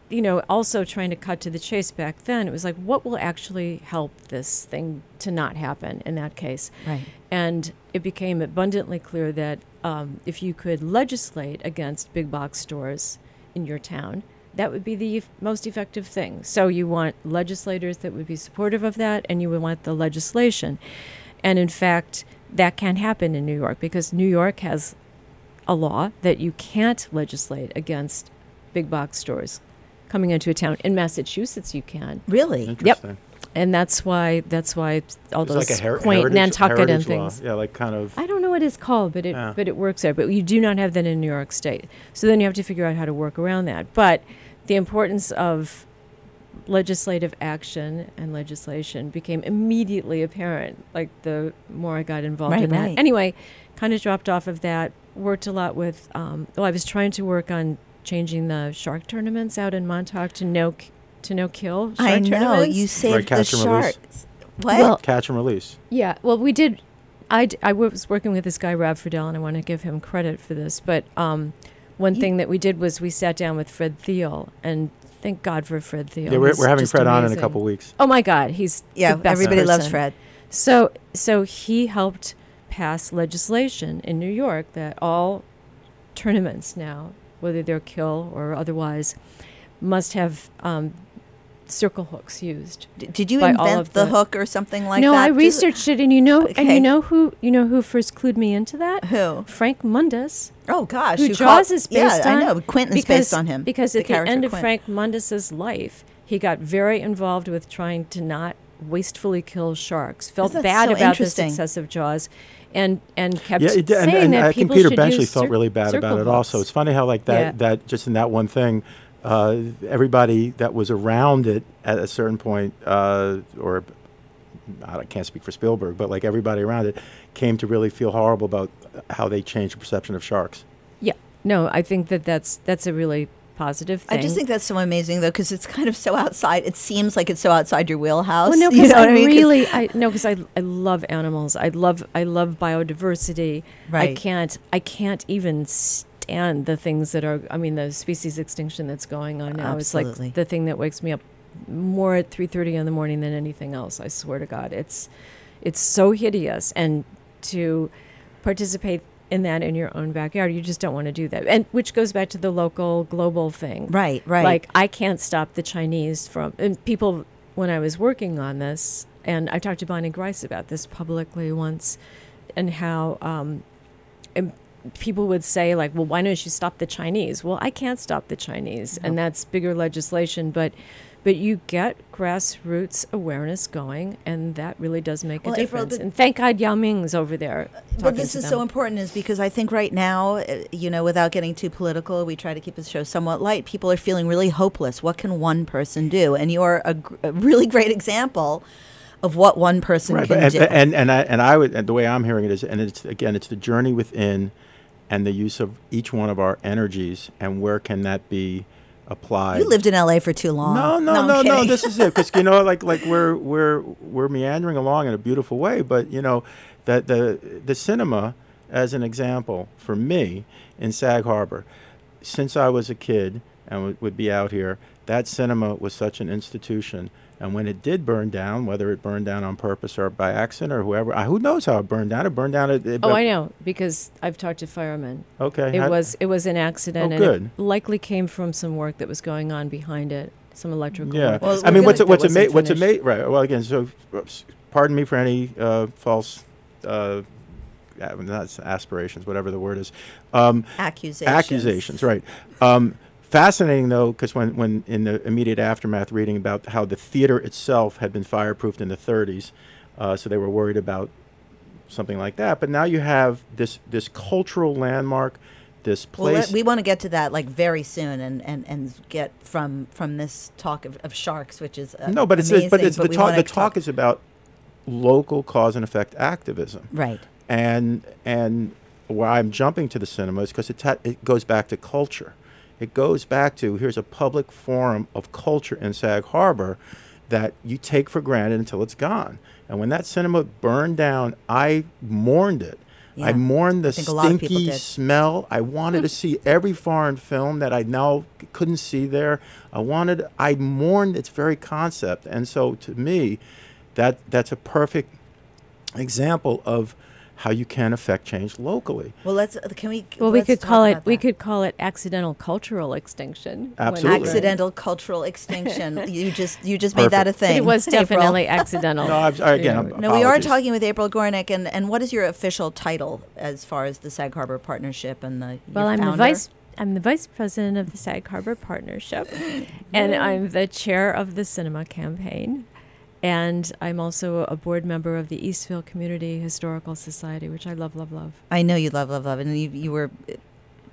you know, also trying to cut to the chase back then. It was like, what will actually help this thing to not happen in that case? right. And it became abundantly clear that um, if you could legislate against big box stores in your town, that would be the most effective thing. So you want legislators that would be supportive of that, and you would want the legislation. And in fact, that can't happen in New York because New York has a law that you can't legislate against big box stores coming into a town. In Massachusetts, you can, Really. Interesting. and that's why that's why all It's those like a her- quaint heritage, Nantucket and heritage law. things. Yeah, like kind of. I don't know what it's called, but it Yeah. but it works there. But you do not have that in New York State. So then you have to figure out how to work around that. But the importance of legislative action and legislation became immediately apparent. Like the more I got involved Right, in that. right. Anyway, kind of dropped off of that. Worked a lot with. Um, well, I was trying to work on changing the shark tournaments out in Montauk to no k- to no kill. Shark I know tournaments. you saved the catch and release. sharks. What? Well, Catch and release. Yeah, well, we did. I, d- I was working with this guy Rob Friedel, and I want to give him credit for this. But um, one You- thing that we did was we sat down with Fred Thiel, and thank God for Fred Thiel. Yeah, we're, we're having just Fred on in a couple weeks. Oh my God, he's Yeah, the best everybody loves. Fred. So so he helped pass legislation in New York that all tournaments now, whether they're kill or otherwise, must have um, circle hooks used. D- did you invent the, the- hook or something like no, that? No, I researched it, and you know, and you know who you know who first clued me into that? Who? Frank Mundus. Oh gosh, who Jaws call- is based yeah, on. I know. Quentin's because, based on him. Because the at the end of Quint. Frank Mundus's life, he got very involved with trying to not wastefully kill sharks. Felt bad so about the success of Jaws, and and kept Yeah, it did, and, saying and that I think people Peter should Benchley felt cir- really bad about it also. hooks. It's funny how like that Yeah. that just in that one thing, uh, everybody that was around it at a certain point, uh, or I can't speak for Spielberg, but like everybody around it came to really feel horrible about how they changed the perception of sharks. Yeah, no, I think that that's that's a really positive thing. I just think that's so amazing though, because it's kind of so outside. It seems like it's so outside your wheelhouse. Well, no, you know I, I mean? really, I no, because I, I love animals. I love, I love biodiversity. Right. I can't, I can't even stand the things that are. I mean, the species extinction that's going on now is like the thing that wakes me up more at three thirty in the morning than anything else. I swear to God, it's, it's so hideous, and to participate in that in your own backyard, you just don't want to do that. And which goes back to the local global thing. Right, right. Like I can't stop the Chinese from and people when I was working on this, and I talked to Bonnie Grice about this publicly once, and how um, and people would say like, "Well, why don't you stop the Chinese?" Well, I can't stop the Chinese, and that's bigger legislation, but. But you get grassroots awareness going, and that really does make Well, a April, difference. but- and thank God Yao Ming's over there. but this to is them. so important is because I think right now, uh, you know, without getting too political, we try to keep the show somewhat light. People are feeling really hopeless. What can one person do? And you're a, gr- a really great example of what one person Right, can and, do. and and I and I would and the way I'm hearing it is, and it's again, it's the journey within, and the use of each one of our energies, and where can that be applied? you lived in LA for too long. No, no, I'm no, no. This is it, because you know, like, like we're we're we're meandering along in a beautiful way, but you know, that the the cinema, as an example, for me in Sag Harbor, since I was a kid and would, would be out here, that cinema was such an institution. And when it did burn down, whether it burned down on purpose or by accident or whoever, uh, who knows how it burned down? It burned down. It, it, Oh, I know because I've talked to firemen. Okay, It how- was it was an accident, Oh, and good. it likely came from some work that was going on behind it, some electrical. Yeah, work. Well, I mean, what's gonna- what's that ama- what's finished. ama- right? Well, again, so uh, s- pardon me for any uh, false, uh, uh, not aspirations, whatever the word is, um, accusations. accusations. Right. Um, fascinating though, because when when in the immediate aftermath, reading about how the theater itself had been fireproofed in the 30s, uh, so they were worried about something like that. But now you have this this cultural landmark, this place. let- we want to get to that like very soon, and, and, and get from from this talk of, of sharks, which is uh, no, but it's amazing, but it's the talk. The talk is about local cause and effect activism. right. and and why I'm jumping to the cinema is because it ta- it goes back to culture. It goes back to here's a public forum of culture in Sag Harbor that you take for granted until it's gone. And when that cinema burned down, I mourned it. I mourned the think a lot of people stinky smell. I wanted to hmm. see every foreign film that I now couldn't see there. I wanted. I mourned its very concept. And so to me, that that's a perfect example of how you can affect change locally. Well, let's uh, can we? well, we let's could talk call it about we could call it accidental cultural extinction. Absolutely. accidental cultural extinction. you just you just made that a thing. It was definitely accidental. No, I'm, I, again, I'm, No, we are talking with April Gornik, and, and what is your official title as far as the Sag Harbor Partnership and the Well, your I'm the vice. I'm the vice president of the Sag Harbor Partnership, and I'm the chair of the cinema campaign, and I'm also a board member of the Eastville Community Historical Society, which I love, love, love. I know you love, love, love, and you, you were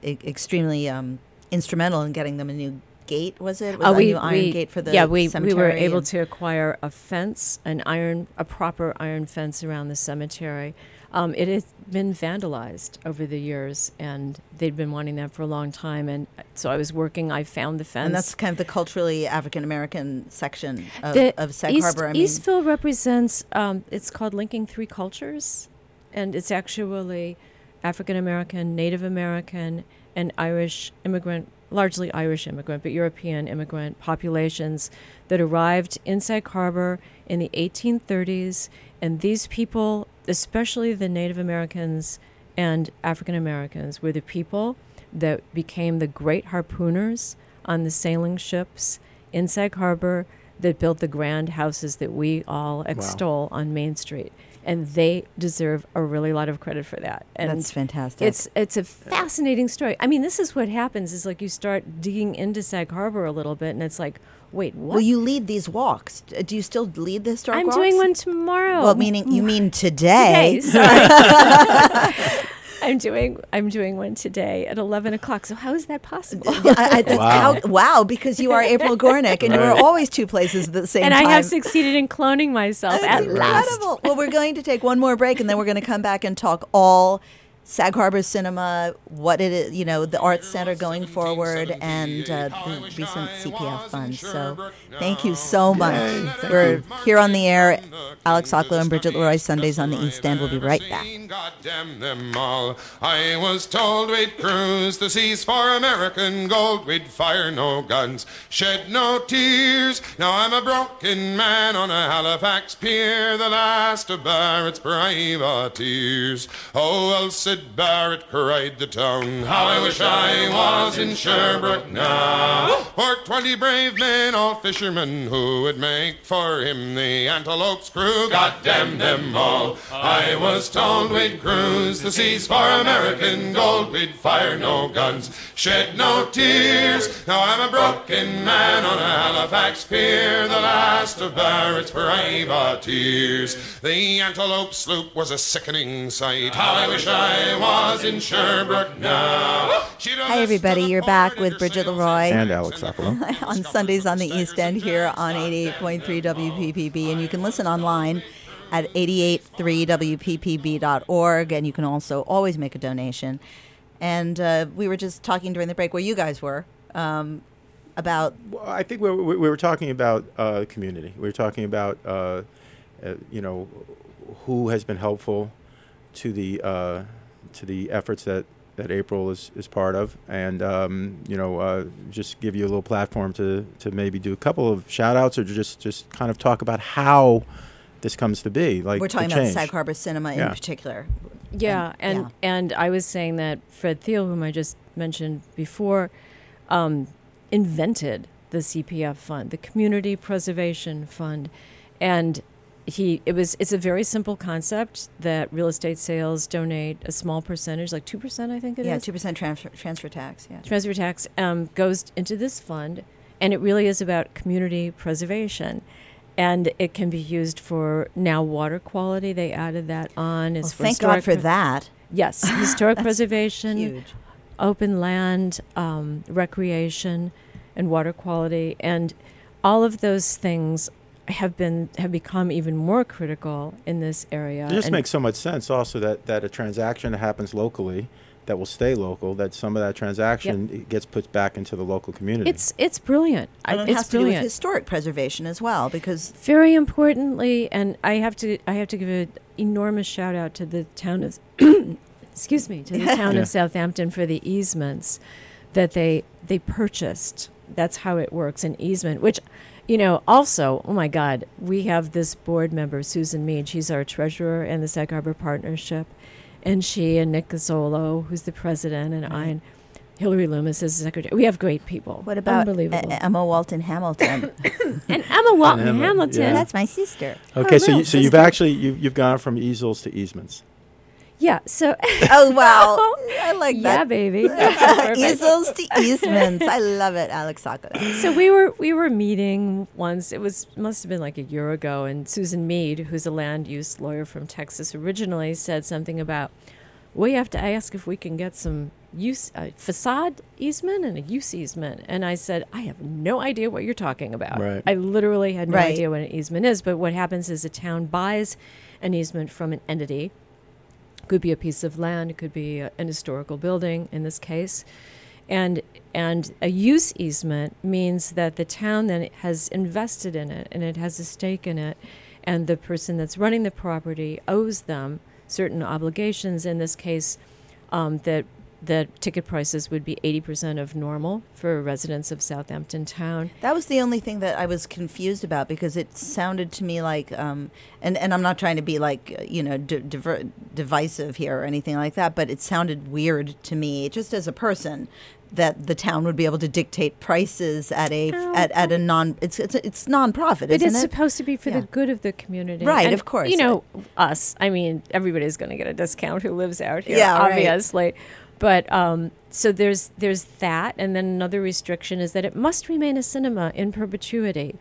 e- extremely um, instrumental in getting them a new gate. Was it? Was Uh, a new iron gate for the yeah, we we were able to acquire a fence, an iron, a proper iron fence around the cemetery. Um, it has been vandalized over the years, and they'd been wanting that for a long time. And so I was working. I found the fence. And that's kind of the culturally African American section of, The of Sag East, Harbor. I mean, Eastville represents. Um, it's called linking three cultures, and it's actually African American, Native American, and Irish immigrant, largely Irish immigrant, but European immigrant populations that arrived in Sag Harbor in the 1830s. And these people, especially the Native Americans and African Americans, were the people that became the great harpooners on the sailing ships in Sag Harbor that built the grand houses that we all extol on Main Street. And they deserve a really lot of credit for that. And That's fantastic. It's it's a fascinating story. I mean, this is what happens is like you start digging into Sag Harbor a little bit and it's like, wait, what? Well, you lead these walks. Do you still lead the historic I'm walks? doing one tomorrow. Well, meaning you mean today? Today, sorry. I'm doing I'm doing one today at 11 o'clock. So how is that possible? I, I, that's Wow. how- wow, because you are April Gornik and you are always two places at the same and time. I have succeeded in cloning myself That's at last. incredible. well, we're going to take one more break and then we're going to come back and talk all Sag Harbor Cinema, what it is, you know, the Arts Center going forward, and uh, the recent CPF funds. So thank you so much. We're here on the air. Alex Sokolow and Bridget Leroy, Sundays on the East End. We'll be right back. God damn them all. I was told we'd cruise the seas for American gold. We'd fire no guns, shed no tears. Now I'm a broken man on a Halifax pier, the last of Barrett's privateers. Oh, Sid Barrett cried the town. How I wish I was in Sherbrooke now. For twenty brave men, all fishermen, who would make for him the Antelope's crew. God damn them all. I was told we'd cruise the seas for American gold. We'd fire no guns, shed no tears. Now I'm a broken man on a Halifax pier, the last of Barrett's privateers. The Antelope sloop was a sickening sight. How I wish I was in Sherbrooke now. Hi, everybody. You're back with Bridget Leroy. And Alex Sokolow. on Sundays on the East End here on 88.3 WPPB. And you can listen online at 883wppb.org. And you can also always make a donation. And uh, we were just talking during the break where you guys were um, about Well, I think we, we, we were talking about uh, community. We were talking about, uh, uh, you know, who has been helpful to the uh, to the efforts that, that April is, is part of, and um, you know, uh, just give you a little platform to, to maybe do a couple of shout outs or just just kind of talk about how this comes to be. Like we're the talking about change. Sag Harbor Cinema in particular. Yeah, and yeah. and I was saying that Fred Thiel, whom I just mentioned before, um, invented the CPF fund, the Community Preservation Fund, and he it was it's a very simple concept that real estate sales donate a small percentage, like two percent, I think it is, yeah, two percent transfer transfer tax. Yeah, transfer tax um, goes into this fund, and it really is about community preservation. And it can be used for now water quality. They added that on. well, thank God for pre- that. Yes, historic preservation, Huge. open land, um, recreation, and water quality, and all of those things have been have become even more critical in this area. It just And makes so much sense also that, that a transaction that happens locally that will stay local, that some of that transaction gets put back into the local community. it's it's brilliant. I- And it it's has to do with historic preservation as well, because Very importantly, and I have to I have to give an enormous shout out to the town of excuse me to the town Yeah. of Southampton for the easements that they they purchased. That's how it works an easement, which you know also oh my God we have this board member Susan Mead. She's our treasurer in the Sag Harbor Partnership, and she and Nick Gazzolo, who's the president, and I. And, Hillary Loomis is the secretary. We have great people. what about E- unbelievable? Uh, Emma Walton Hamilton? and Emma Walton Emma, Hamilton. yeah. That's my sister. okay, so you, so you've actually you've, you've gone from easels to easements. Yeah. So Oh wow, I like yeah, that. Yeah, baby. That's perfect. Easels to easements. I love it, Alex Sacco. So we were we were meeting once. It was must have been like a year ago, and Susan Mead, who's a land use lawyer from Texas originally, said something about we have to ask if we can get some use uh, facade easement and a use easement. And I said I have no idea what you're talking about. Right. I literally had no Right. idea what an easement is. But what happens is a town buys an easement from an entity could be a piece of land, it could be a, an historical building in this case. And and a use easement means that the town then has invested in it and it has a stake in it and the person that's running the property owes them certain obligations. In this case, um, that the ticket prices would be 80% of normal for residents of Southampton town. That was the only thing that I was confused about because it sounded to me like, um, and and I'm not trying to be like you know d- diver- divisive here or anything like that, but it sounded weird to me just as a person that the town would be able to dictate prices at a Oh. at, at a non it's it's it's nonprofit, It is it? supposed to be for Yeah. the good of the community. Right, And, of course. You know, us. I mean, everybody's going to get a discount who lives out here, Yeah, right. Obviously. But um, so there's there's that, and then another restriction is that it must remain a cinema in perpetuity.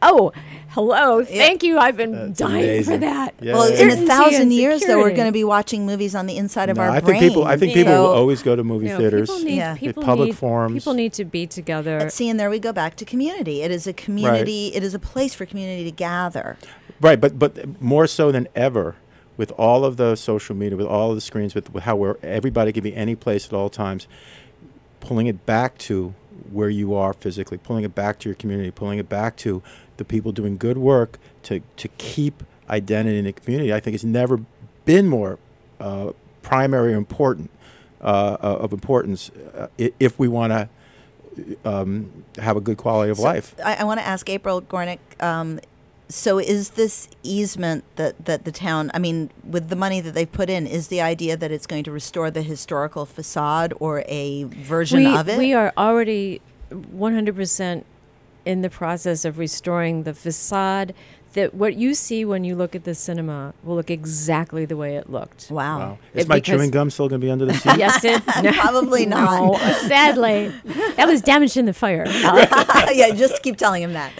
Oh, hello! Thank you. I've been That's dying for that. Yeah. well, in a thousand years, though, we're going to be watching movies on the inside of No, our I brain. think people. I think people So- will always go to movie You know, theaters. People need, Yeah. people public need, forums. People need to be together. But see, and there we go back to community. It is a community. It is a place for community to gather. Right, but but more so than ever, with all of the social media, with all of the screens, with, how everybody can be any place at all times, pulling it back to where you are physically, pulling it back to your community, pulling it back to the people doing good work to to keep identity in the community. I think it's never been more uh, primary important uh, uh, of importance uh, if we want to um, have a good quality of So life. I, I want to ask April Gornik. Um, so, is this easement that that the town? I mean, with the money that they've put in, is the idea that it's going to restore the historical facade or a version we, of it? We are already 100% in the process of restoring the facade. That what you see when you look at the cinema will look exactly the way it looked. Wow. Wow. It- Is my chewing gum still going to be under the seat? Yes, it no, Probably not. no, sadly, that was damaged in the fire. yeah, just keep telling him that.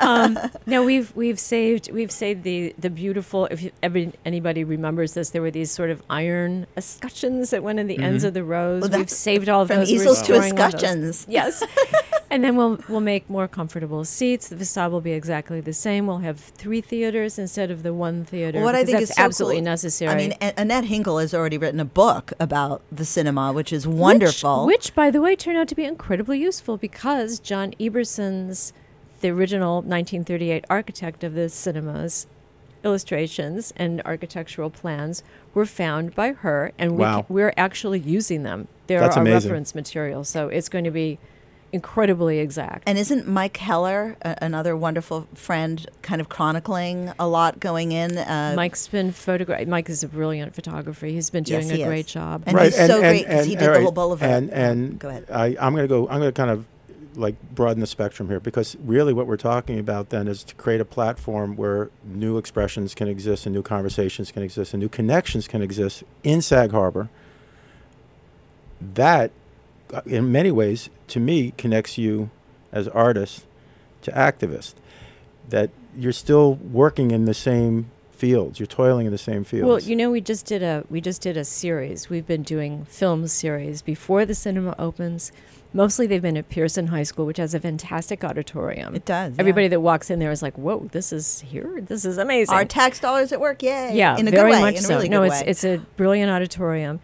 um, no, we've we've saved we've saved the the beautiful. If you, every, anybody remembers this, there were these sort of iron escutcheons that went in the ends of the rows. Well, we've saved all of from those. We're easels to restoring escutcheons. Yes, and then we'll we'll make more comfortable seats. The facade will be exactly the same. We'll have three theaters instead of the one theater. What I think that's is so absolutely cool- necessary. I mean, Annette Hinkle has already written a book about the cinema, which is wonderful. Which, which, by the way, turned out to be incredibly useful because John Eberson's, the original 1938 architect of the cinemas, illustrations and architectural plans were found by her, and we Wow. c- we're actually using them. They're That's our amazing. reference material, so it's going to be incredibly exact. and isn't Mike Heller, a- another wonderful friend, kind of chronicling a lot going in? Uh, Mike's been photograph. Mike is a brilliant photographer. He's been Yes, doing he a is. great job. And he's so great 'cause he did the whole boulevard. And and Go ahead. I, I'm going to go. I'm going to kind of like broaden the spectrum here because really what we're talking about then is to create a platform where new expressions can exist and new conversations can exist and new connections can exist in Sag Harbor. That, uh, in many ways, to me, connects you as artists to activists. That you're still working in the same fields. You're toiling in the same fields. Well, you know, we just did a we just did a series. We've been doing film series before the cinema opens. Mostly, they've been at Pierson High School, which has a fantastic auditorium. it does. yeah. Everybody that walks in there is like, "Whoa, this is here. This is amazing." Our tax dollars at work, yay! yeah, in a very good way. much in a so. really no, good it's way. it's a brilliant auditorium,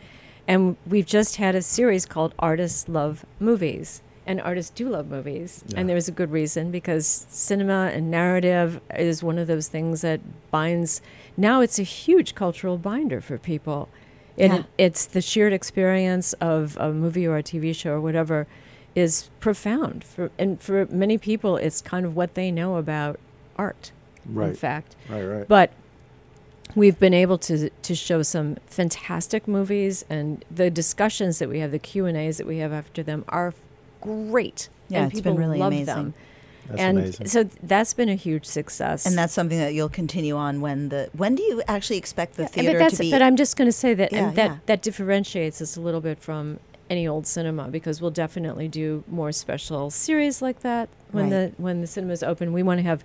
and we've just had a series called "Artists Love Movies." And artists do love movies, Yeah. and there's a good reason because cinema and narrative is one of those things that binds. Now it's a huge cultural binder for people. And Yeah. it's the shared experience of a movie or a TV show or whatever is profound for and for many people it's kind of what they know about art right. in fact right, right. but we've been able to to show some fantastic movies and the discussions that we have the q&a's that we have after them are great Yeah, and it's people been really love amazing. them That's and amazing. so that's been a huge success and that's something that you'll continue on when the when do you actually expect the Yeah, theater but that's to be? but i'm just going to say that Yeah, and that yeah. that differentiates us a little bit from any old cinema because we'll definitely do more special series like that when Right. the when the cinemas open we want to have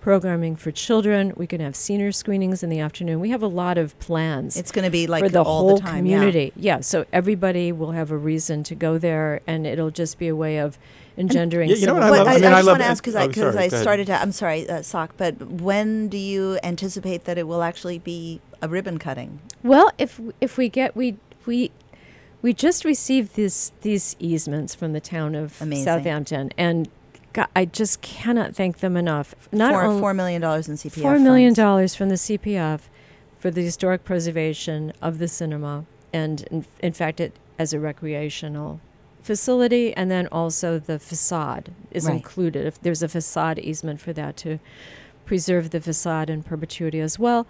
programming for children we can have senior screenings in the afternoon we have a lot of plans it's going to be like for the all whole the time, community. Yeah. so everybody will have a reason to go there, and it'll just be a way of engendering. Y- you know what I love- I, I mean, I I just love want to ask because I oh, because sorry, I go ahead. started to. I'm sorry, uh, Sock. But when do you anticipate that it will actually be a ribbon cutting? Well, if if we get we we we just received this these easements from the town of Amazing. Southampton, and God, I just cannot thank them enough. Not four, only four million dollars in CPF. four million dollars from the CPF for the historic preservation of the cinema, and in, in fact, it as a recreational facility, and then also the facade is Right. included. If there's a facade easement for that to preserve the facade in perpetuity as well,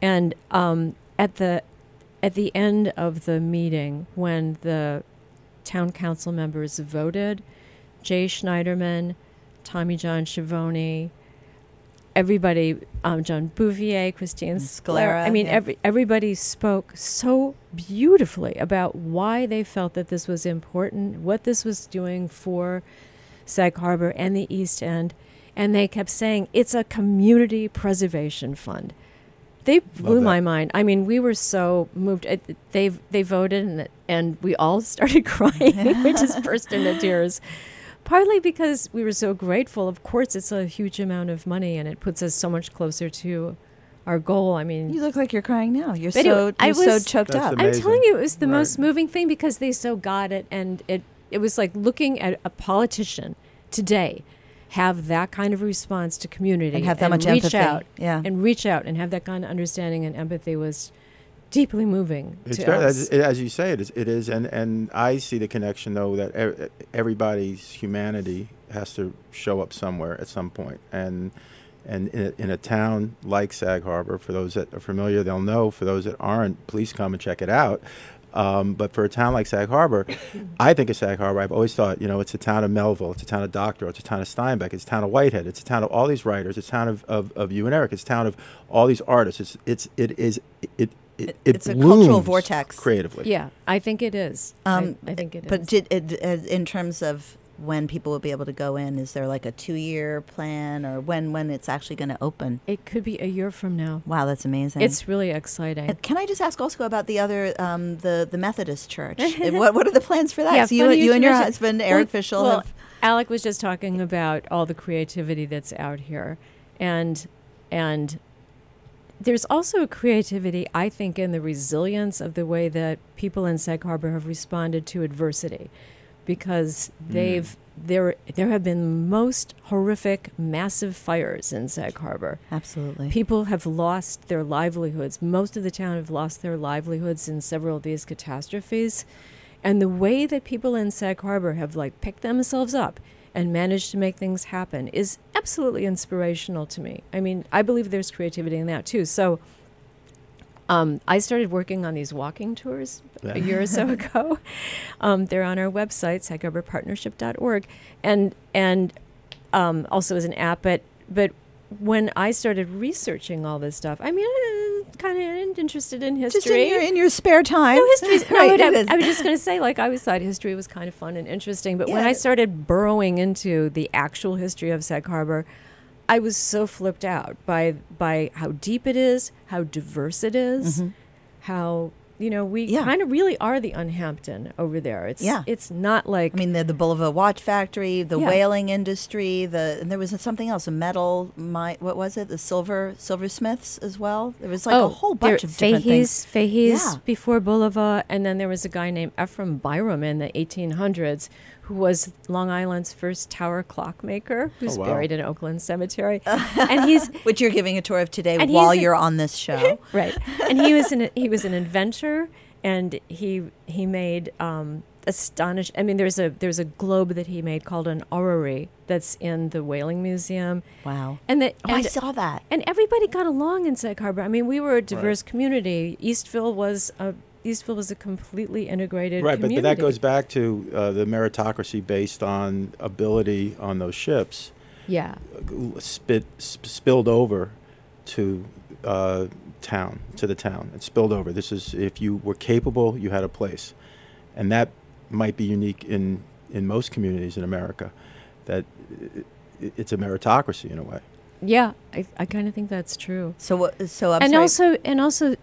and um, at the at the end of the meeting, when the town council members voted, Jay Schneiderman, Tommy John Schiavone, everybody, um, John Bouvier, Christine Sclera. Sclera, I mean, yeah. every, everybody spoke so beautifully about why they felt that this was important, what this was doing for Sag Harbor and the East End. And they kept saying it's a community preservation fund. They blew my mind. I mean, we were so moved. It, they they voted, and and we all started crying. we just burst into tears. Partly because we were so grateful. Of course, it's a huge amount of money, and it puts us so much closer to our goal. I mean, You look like you're crying now. You're so anyway, I you're so was- choked up. the- I'm telling you, it was the Right. most moving thing because they so got it, and it it was like looking at a politician today have that kind of response to community And have that much reach empathy. out Yeah. and reach out and have that kind of understanding and empathy was deeply moving It's to very, us. as, as you say, it is, it is, and and I see the connection though that e- everybody's humanity has to show up somewhere at some point. and and in a, in a town like Sag Harbor, for those that are familiar, they'll know. For those that aren't, please come and check it out. Um, but for a town like Sag Harbor, I think of Sag Harbor. I've always thought, you know, it's a town of Melville, it's a town of Doctorow, it's a town of Steinbeck, it's a town of Whitehead, it's a town of all these writers, it's a town of, of, of you and Eric, it's a town of all these artists. It's it's it is it it, it, it It's a cultural vortex. creatively. yeah, I think it is. Um, I, I think it is. But did it, uh, in terms of when people will be able to go in, is there like a two-year plan, or when when it's actually going to open? it could be a year from now. Wow, that's amazing. It's really exciting. Uh, Can I just ask also about the other, um, the the Methodist Church? What what are the plans for that? Yeah, So you, you you and should your mention- husband Eric Well- Fischl well, have Alec was just talking about all the creativity that's out here, and and there's also a creativity, I think, in the resilience of the way that people in Sag Harbor have responded to adversity, because hmm. they've there there have been most horrific, massive fires in Sag Harbor. absolutely. People have lost their livelihoods. Most of the town have lost their livelihoods in several of these catastrophes. And the way that people in Sag Harbor have like picked themselves up and manage to make things happen is absolutely inspirational to me. I mean, I believe there's creativity in that too. So um, I started working on these walking tours Yeah. a year or so ago. Um, they're on our website, sagharborpartnership.org, and and um, also as an app. But but when I started researching all this stuff, I mean, kind of interested in history. Just in your in your spare time. No, history. no, I. I was just going to say, like, I always thought history was kind of fun and interesting. But when I started burrowing into the actual history of Sag Harbor, I was so flipped out by by how deep it is, how diverse it is, mm-hmm. how you know we. Yeah. kind of really are the Unhampton over there. It's Yeah. it's not like I mean, the the Bulova watch factory, the Yeah. whaling industry, the and there was something else, a metal mine. What was it? The silver silversmiths as well. There was like a oh, whole bunch Oh, there- of different things. Fahys, Fahys Yeah. before Bulova, and then there was a guy named Ephraim Byram in the 1800s who was Long Island's first tower clockmaker, who's wow. buried in Oakland Cemetery. and he's which you're giving a tour of today while you're on this show. right, and he was an he was an inventor, and he he made um, astonish. I mean, there's a there's a globe that he made called an orrery that's in the Whaling Museum, wow. and that Oh, I saw that. and everybody got along in Sag Harbor. I mean, we were a diverse community. Eastville was a Eastville was a completely integrated Right, but, community. but that goes back to uh, the meritocracy based on ability on those ships, yeah, spit, sp- spilled over to uh, town, to the town. It spilled over. This is if you were capable, you had a place, and that might be unique in in most communities in America. That i- it's a meritocracy in a way. yeah. I, I kind of think that's true. So what? So I'm and sorry. also and also,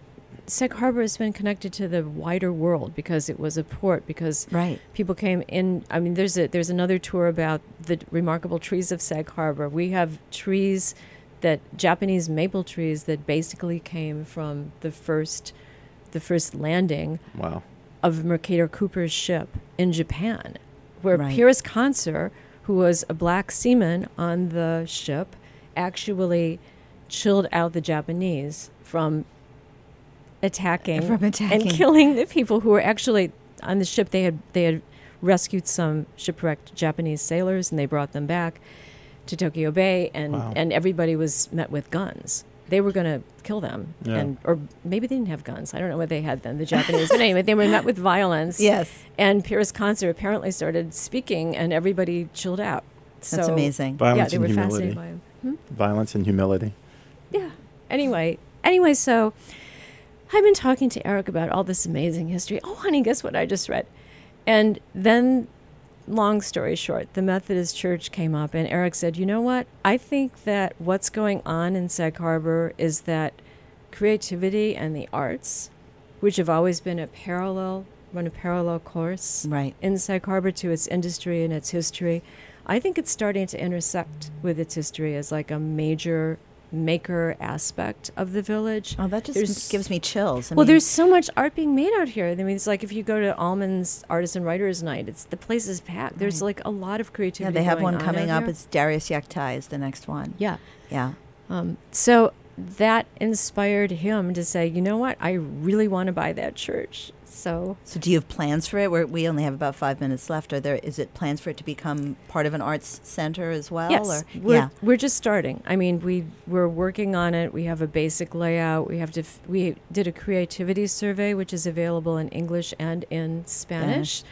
Sag Harbor has been connected to the wider world because it was a port. Because right. people came in. I mean, there's a there's another tour about the remarkable trees of Sag Harbor. We have trees that Japanese maple trees that basically came from the first the first landing Wow. of Mercator Cooper's ship in Japan, where Right. Pyrrhus Concer, who was a black seaman on the ship, actually chilled out the Japanese from attacking, From attacking. and killing the people who were actually on the ship. They had they had rescued some shipwrecked Japanese sailors and they brought them back to Tokyo Bay, and Wow. and everybody was met with guns. They were going to kill them, Yeah. and or maybe they didn't have guns. I don't know what they had then. The Japanese, but anyway, they were met with violence. Yes. And Pyrrhus Concer apparently started speaking, and everybody chilled out. That's So- amazing. Yeah, Violence they and were humility. fascinated by him. Hmm? Violence and humility. Yeah. Anyway, anyway, so I've been talking to Eric about all this amazing history. Oh, honey, guess what I just read? And then, long story short, the Methodist Church came up, and Eric said, "You know what? I think that what's going on in Sag Harbor is that creativity and the arts, which have always been a parallel, run a parallel course, Right. in Sag Harbor to its industry and its history. I think it's starting to intersect with its history as like a major maker aspect of the village. Oh, that just There's- gives me chills. I well, mean, there's so much art being made out here. I mean, it's like if you go to Almond's and Writers Night, it's the place is packed. There's like a lot of creativity. yeah, they have one coming out up. It's Darius Yaktai is the next one. yeah. Yeah. Um, so that inspired him to say, you know what, I really want to buy that church. So So, do you have plans for it? We're, we only have about five minutes left. Are there? Is it plans for it to become part of an arts center as well? Yes, Or, we're, yeah. we're just starting. I mean, we we're working on it. We have a basic layout. We have to. F- we did a creativity survey, which is available in English and in Spanish.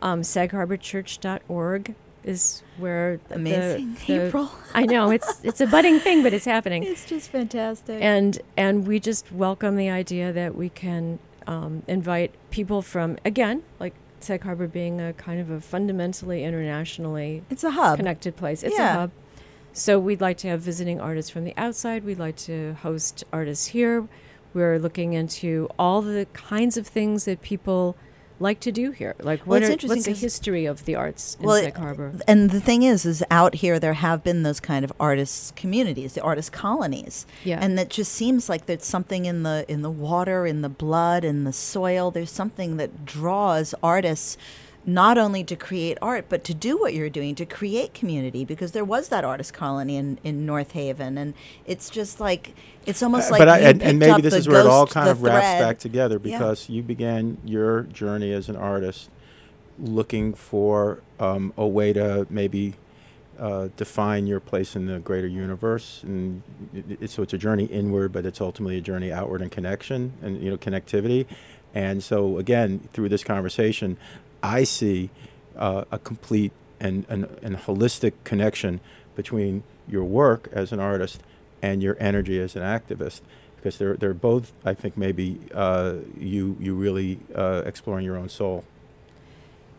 Um, SagHarborChurch.org is where the- Amazing, the- April. I know it's it's a budding thing, but it's happening. It's just fantastic. And and we just welcome the idea that we can um, invite people from again, like Sag Harbor being a kind of a fundamentally internationally it's a hub. connected place. It's Yeah. a hub. So we'd like to have visiting artists from the outside. We'd like to host artists here. We're looking into all the kinds of things that people like to do here. Like Well, what it's are, interesting what's the history of the arts in Well, Sag it- Harbor? And the thing is, is out here there have been those kind of artists communities, the artist colonies, Yeah. and that just seems like there's something in the in the water, in the blood, in the soil. There's something that draws artists not only to create art, but to do what you're doing, to create community. Because there was that artist colony in in North Haven, and it's just like it's almost Uh, like but I, and, and maybe this is where it all kind of wraps thread. back together Yeah. because you began your journey as an artist looking for um, a way to maybe uh, define your place in the greater universe, and it, it, so it's a journey inward, but it's ultimately a journey outward in connection and you know connectivity. And so again, through this conversation, I see uh, a complete and, and, and holistic connection between your work as an artist and your energy as an activist because they're, they're both I think maybe uh, you you really uh, exploring your own soul.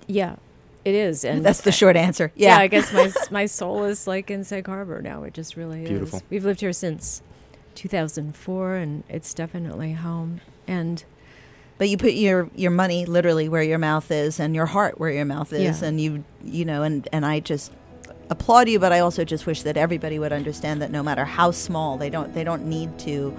yeah, it is. And That's the short answer. yeah. Yeah, I guess my my soul is like in Sag Harbor now. It just really Beautiful. is. We've lived here since 2004, and it's definitely home. And But you put your your money literally where your mouth is, and your heart where your mouth is, Yeah. and you you know, and and I just applaud you, but I also just wish that everybody would understand that no matter how small, they don't they don't need to,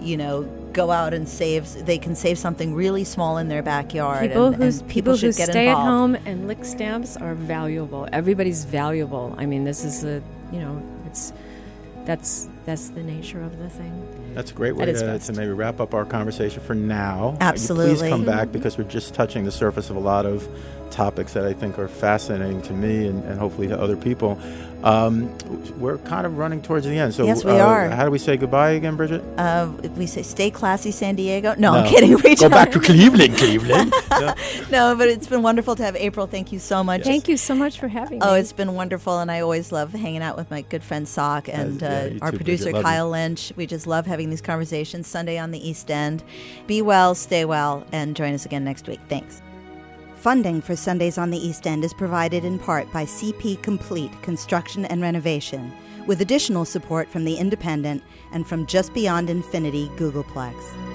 you know, go out and save. They can save something really small in their backyard. people and, who and people, who should get stay involved. at home and lick stamps are valuable. Everybody's valuable. I mean, this is a you know, it's that's that's the nature of the thing. That's a great way to, to maybe wrap up our conversation for now. Uh, Absolutely. please come back because we're just touching the surface of a lot of topics that I think are fascinating to me and, and hopefully to other people. Um, we're kind of running towards the end. So Yes, we uh, are. How do we say goodbye again, Bridget? Uh, we say stay classy, San Diego. No, I'm kidding. We go back to Cleveland, Cleveland. No. no, but it's been wonderful to have April. Thank you so much. Thank you so much for having me. Oh, it's been wonderful, and I always love hanging out with my good friend Sock and yeah, uh, you our too, producer Bridget. You. Kyle Lynch. We just love having these conversations Sunday on the East End. Be well, stay well, and join us again next week. Thanks. Funding for Sundays on the East End is provided in part by CP Complete Construction and Renovation, with additional support from The Independent and from Just Beyond Infinity Googleplex.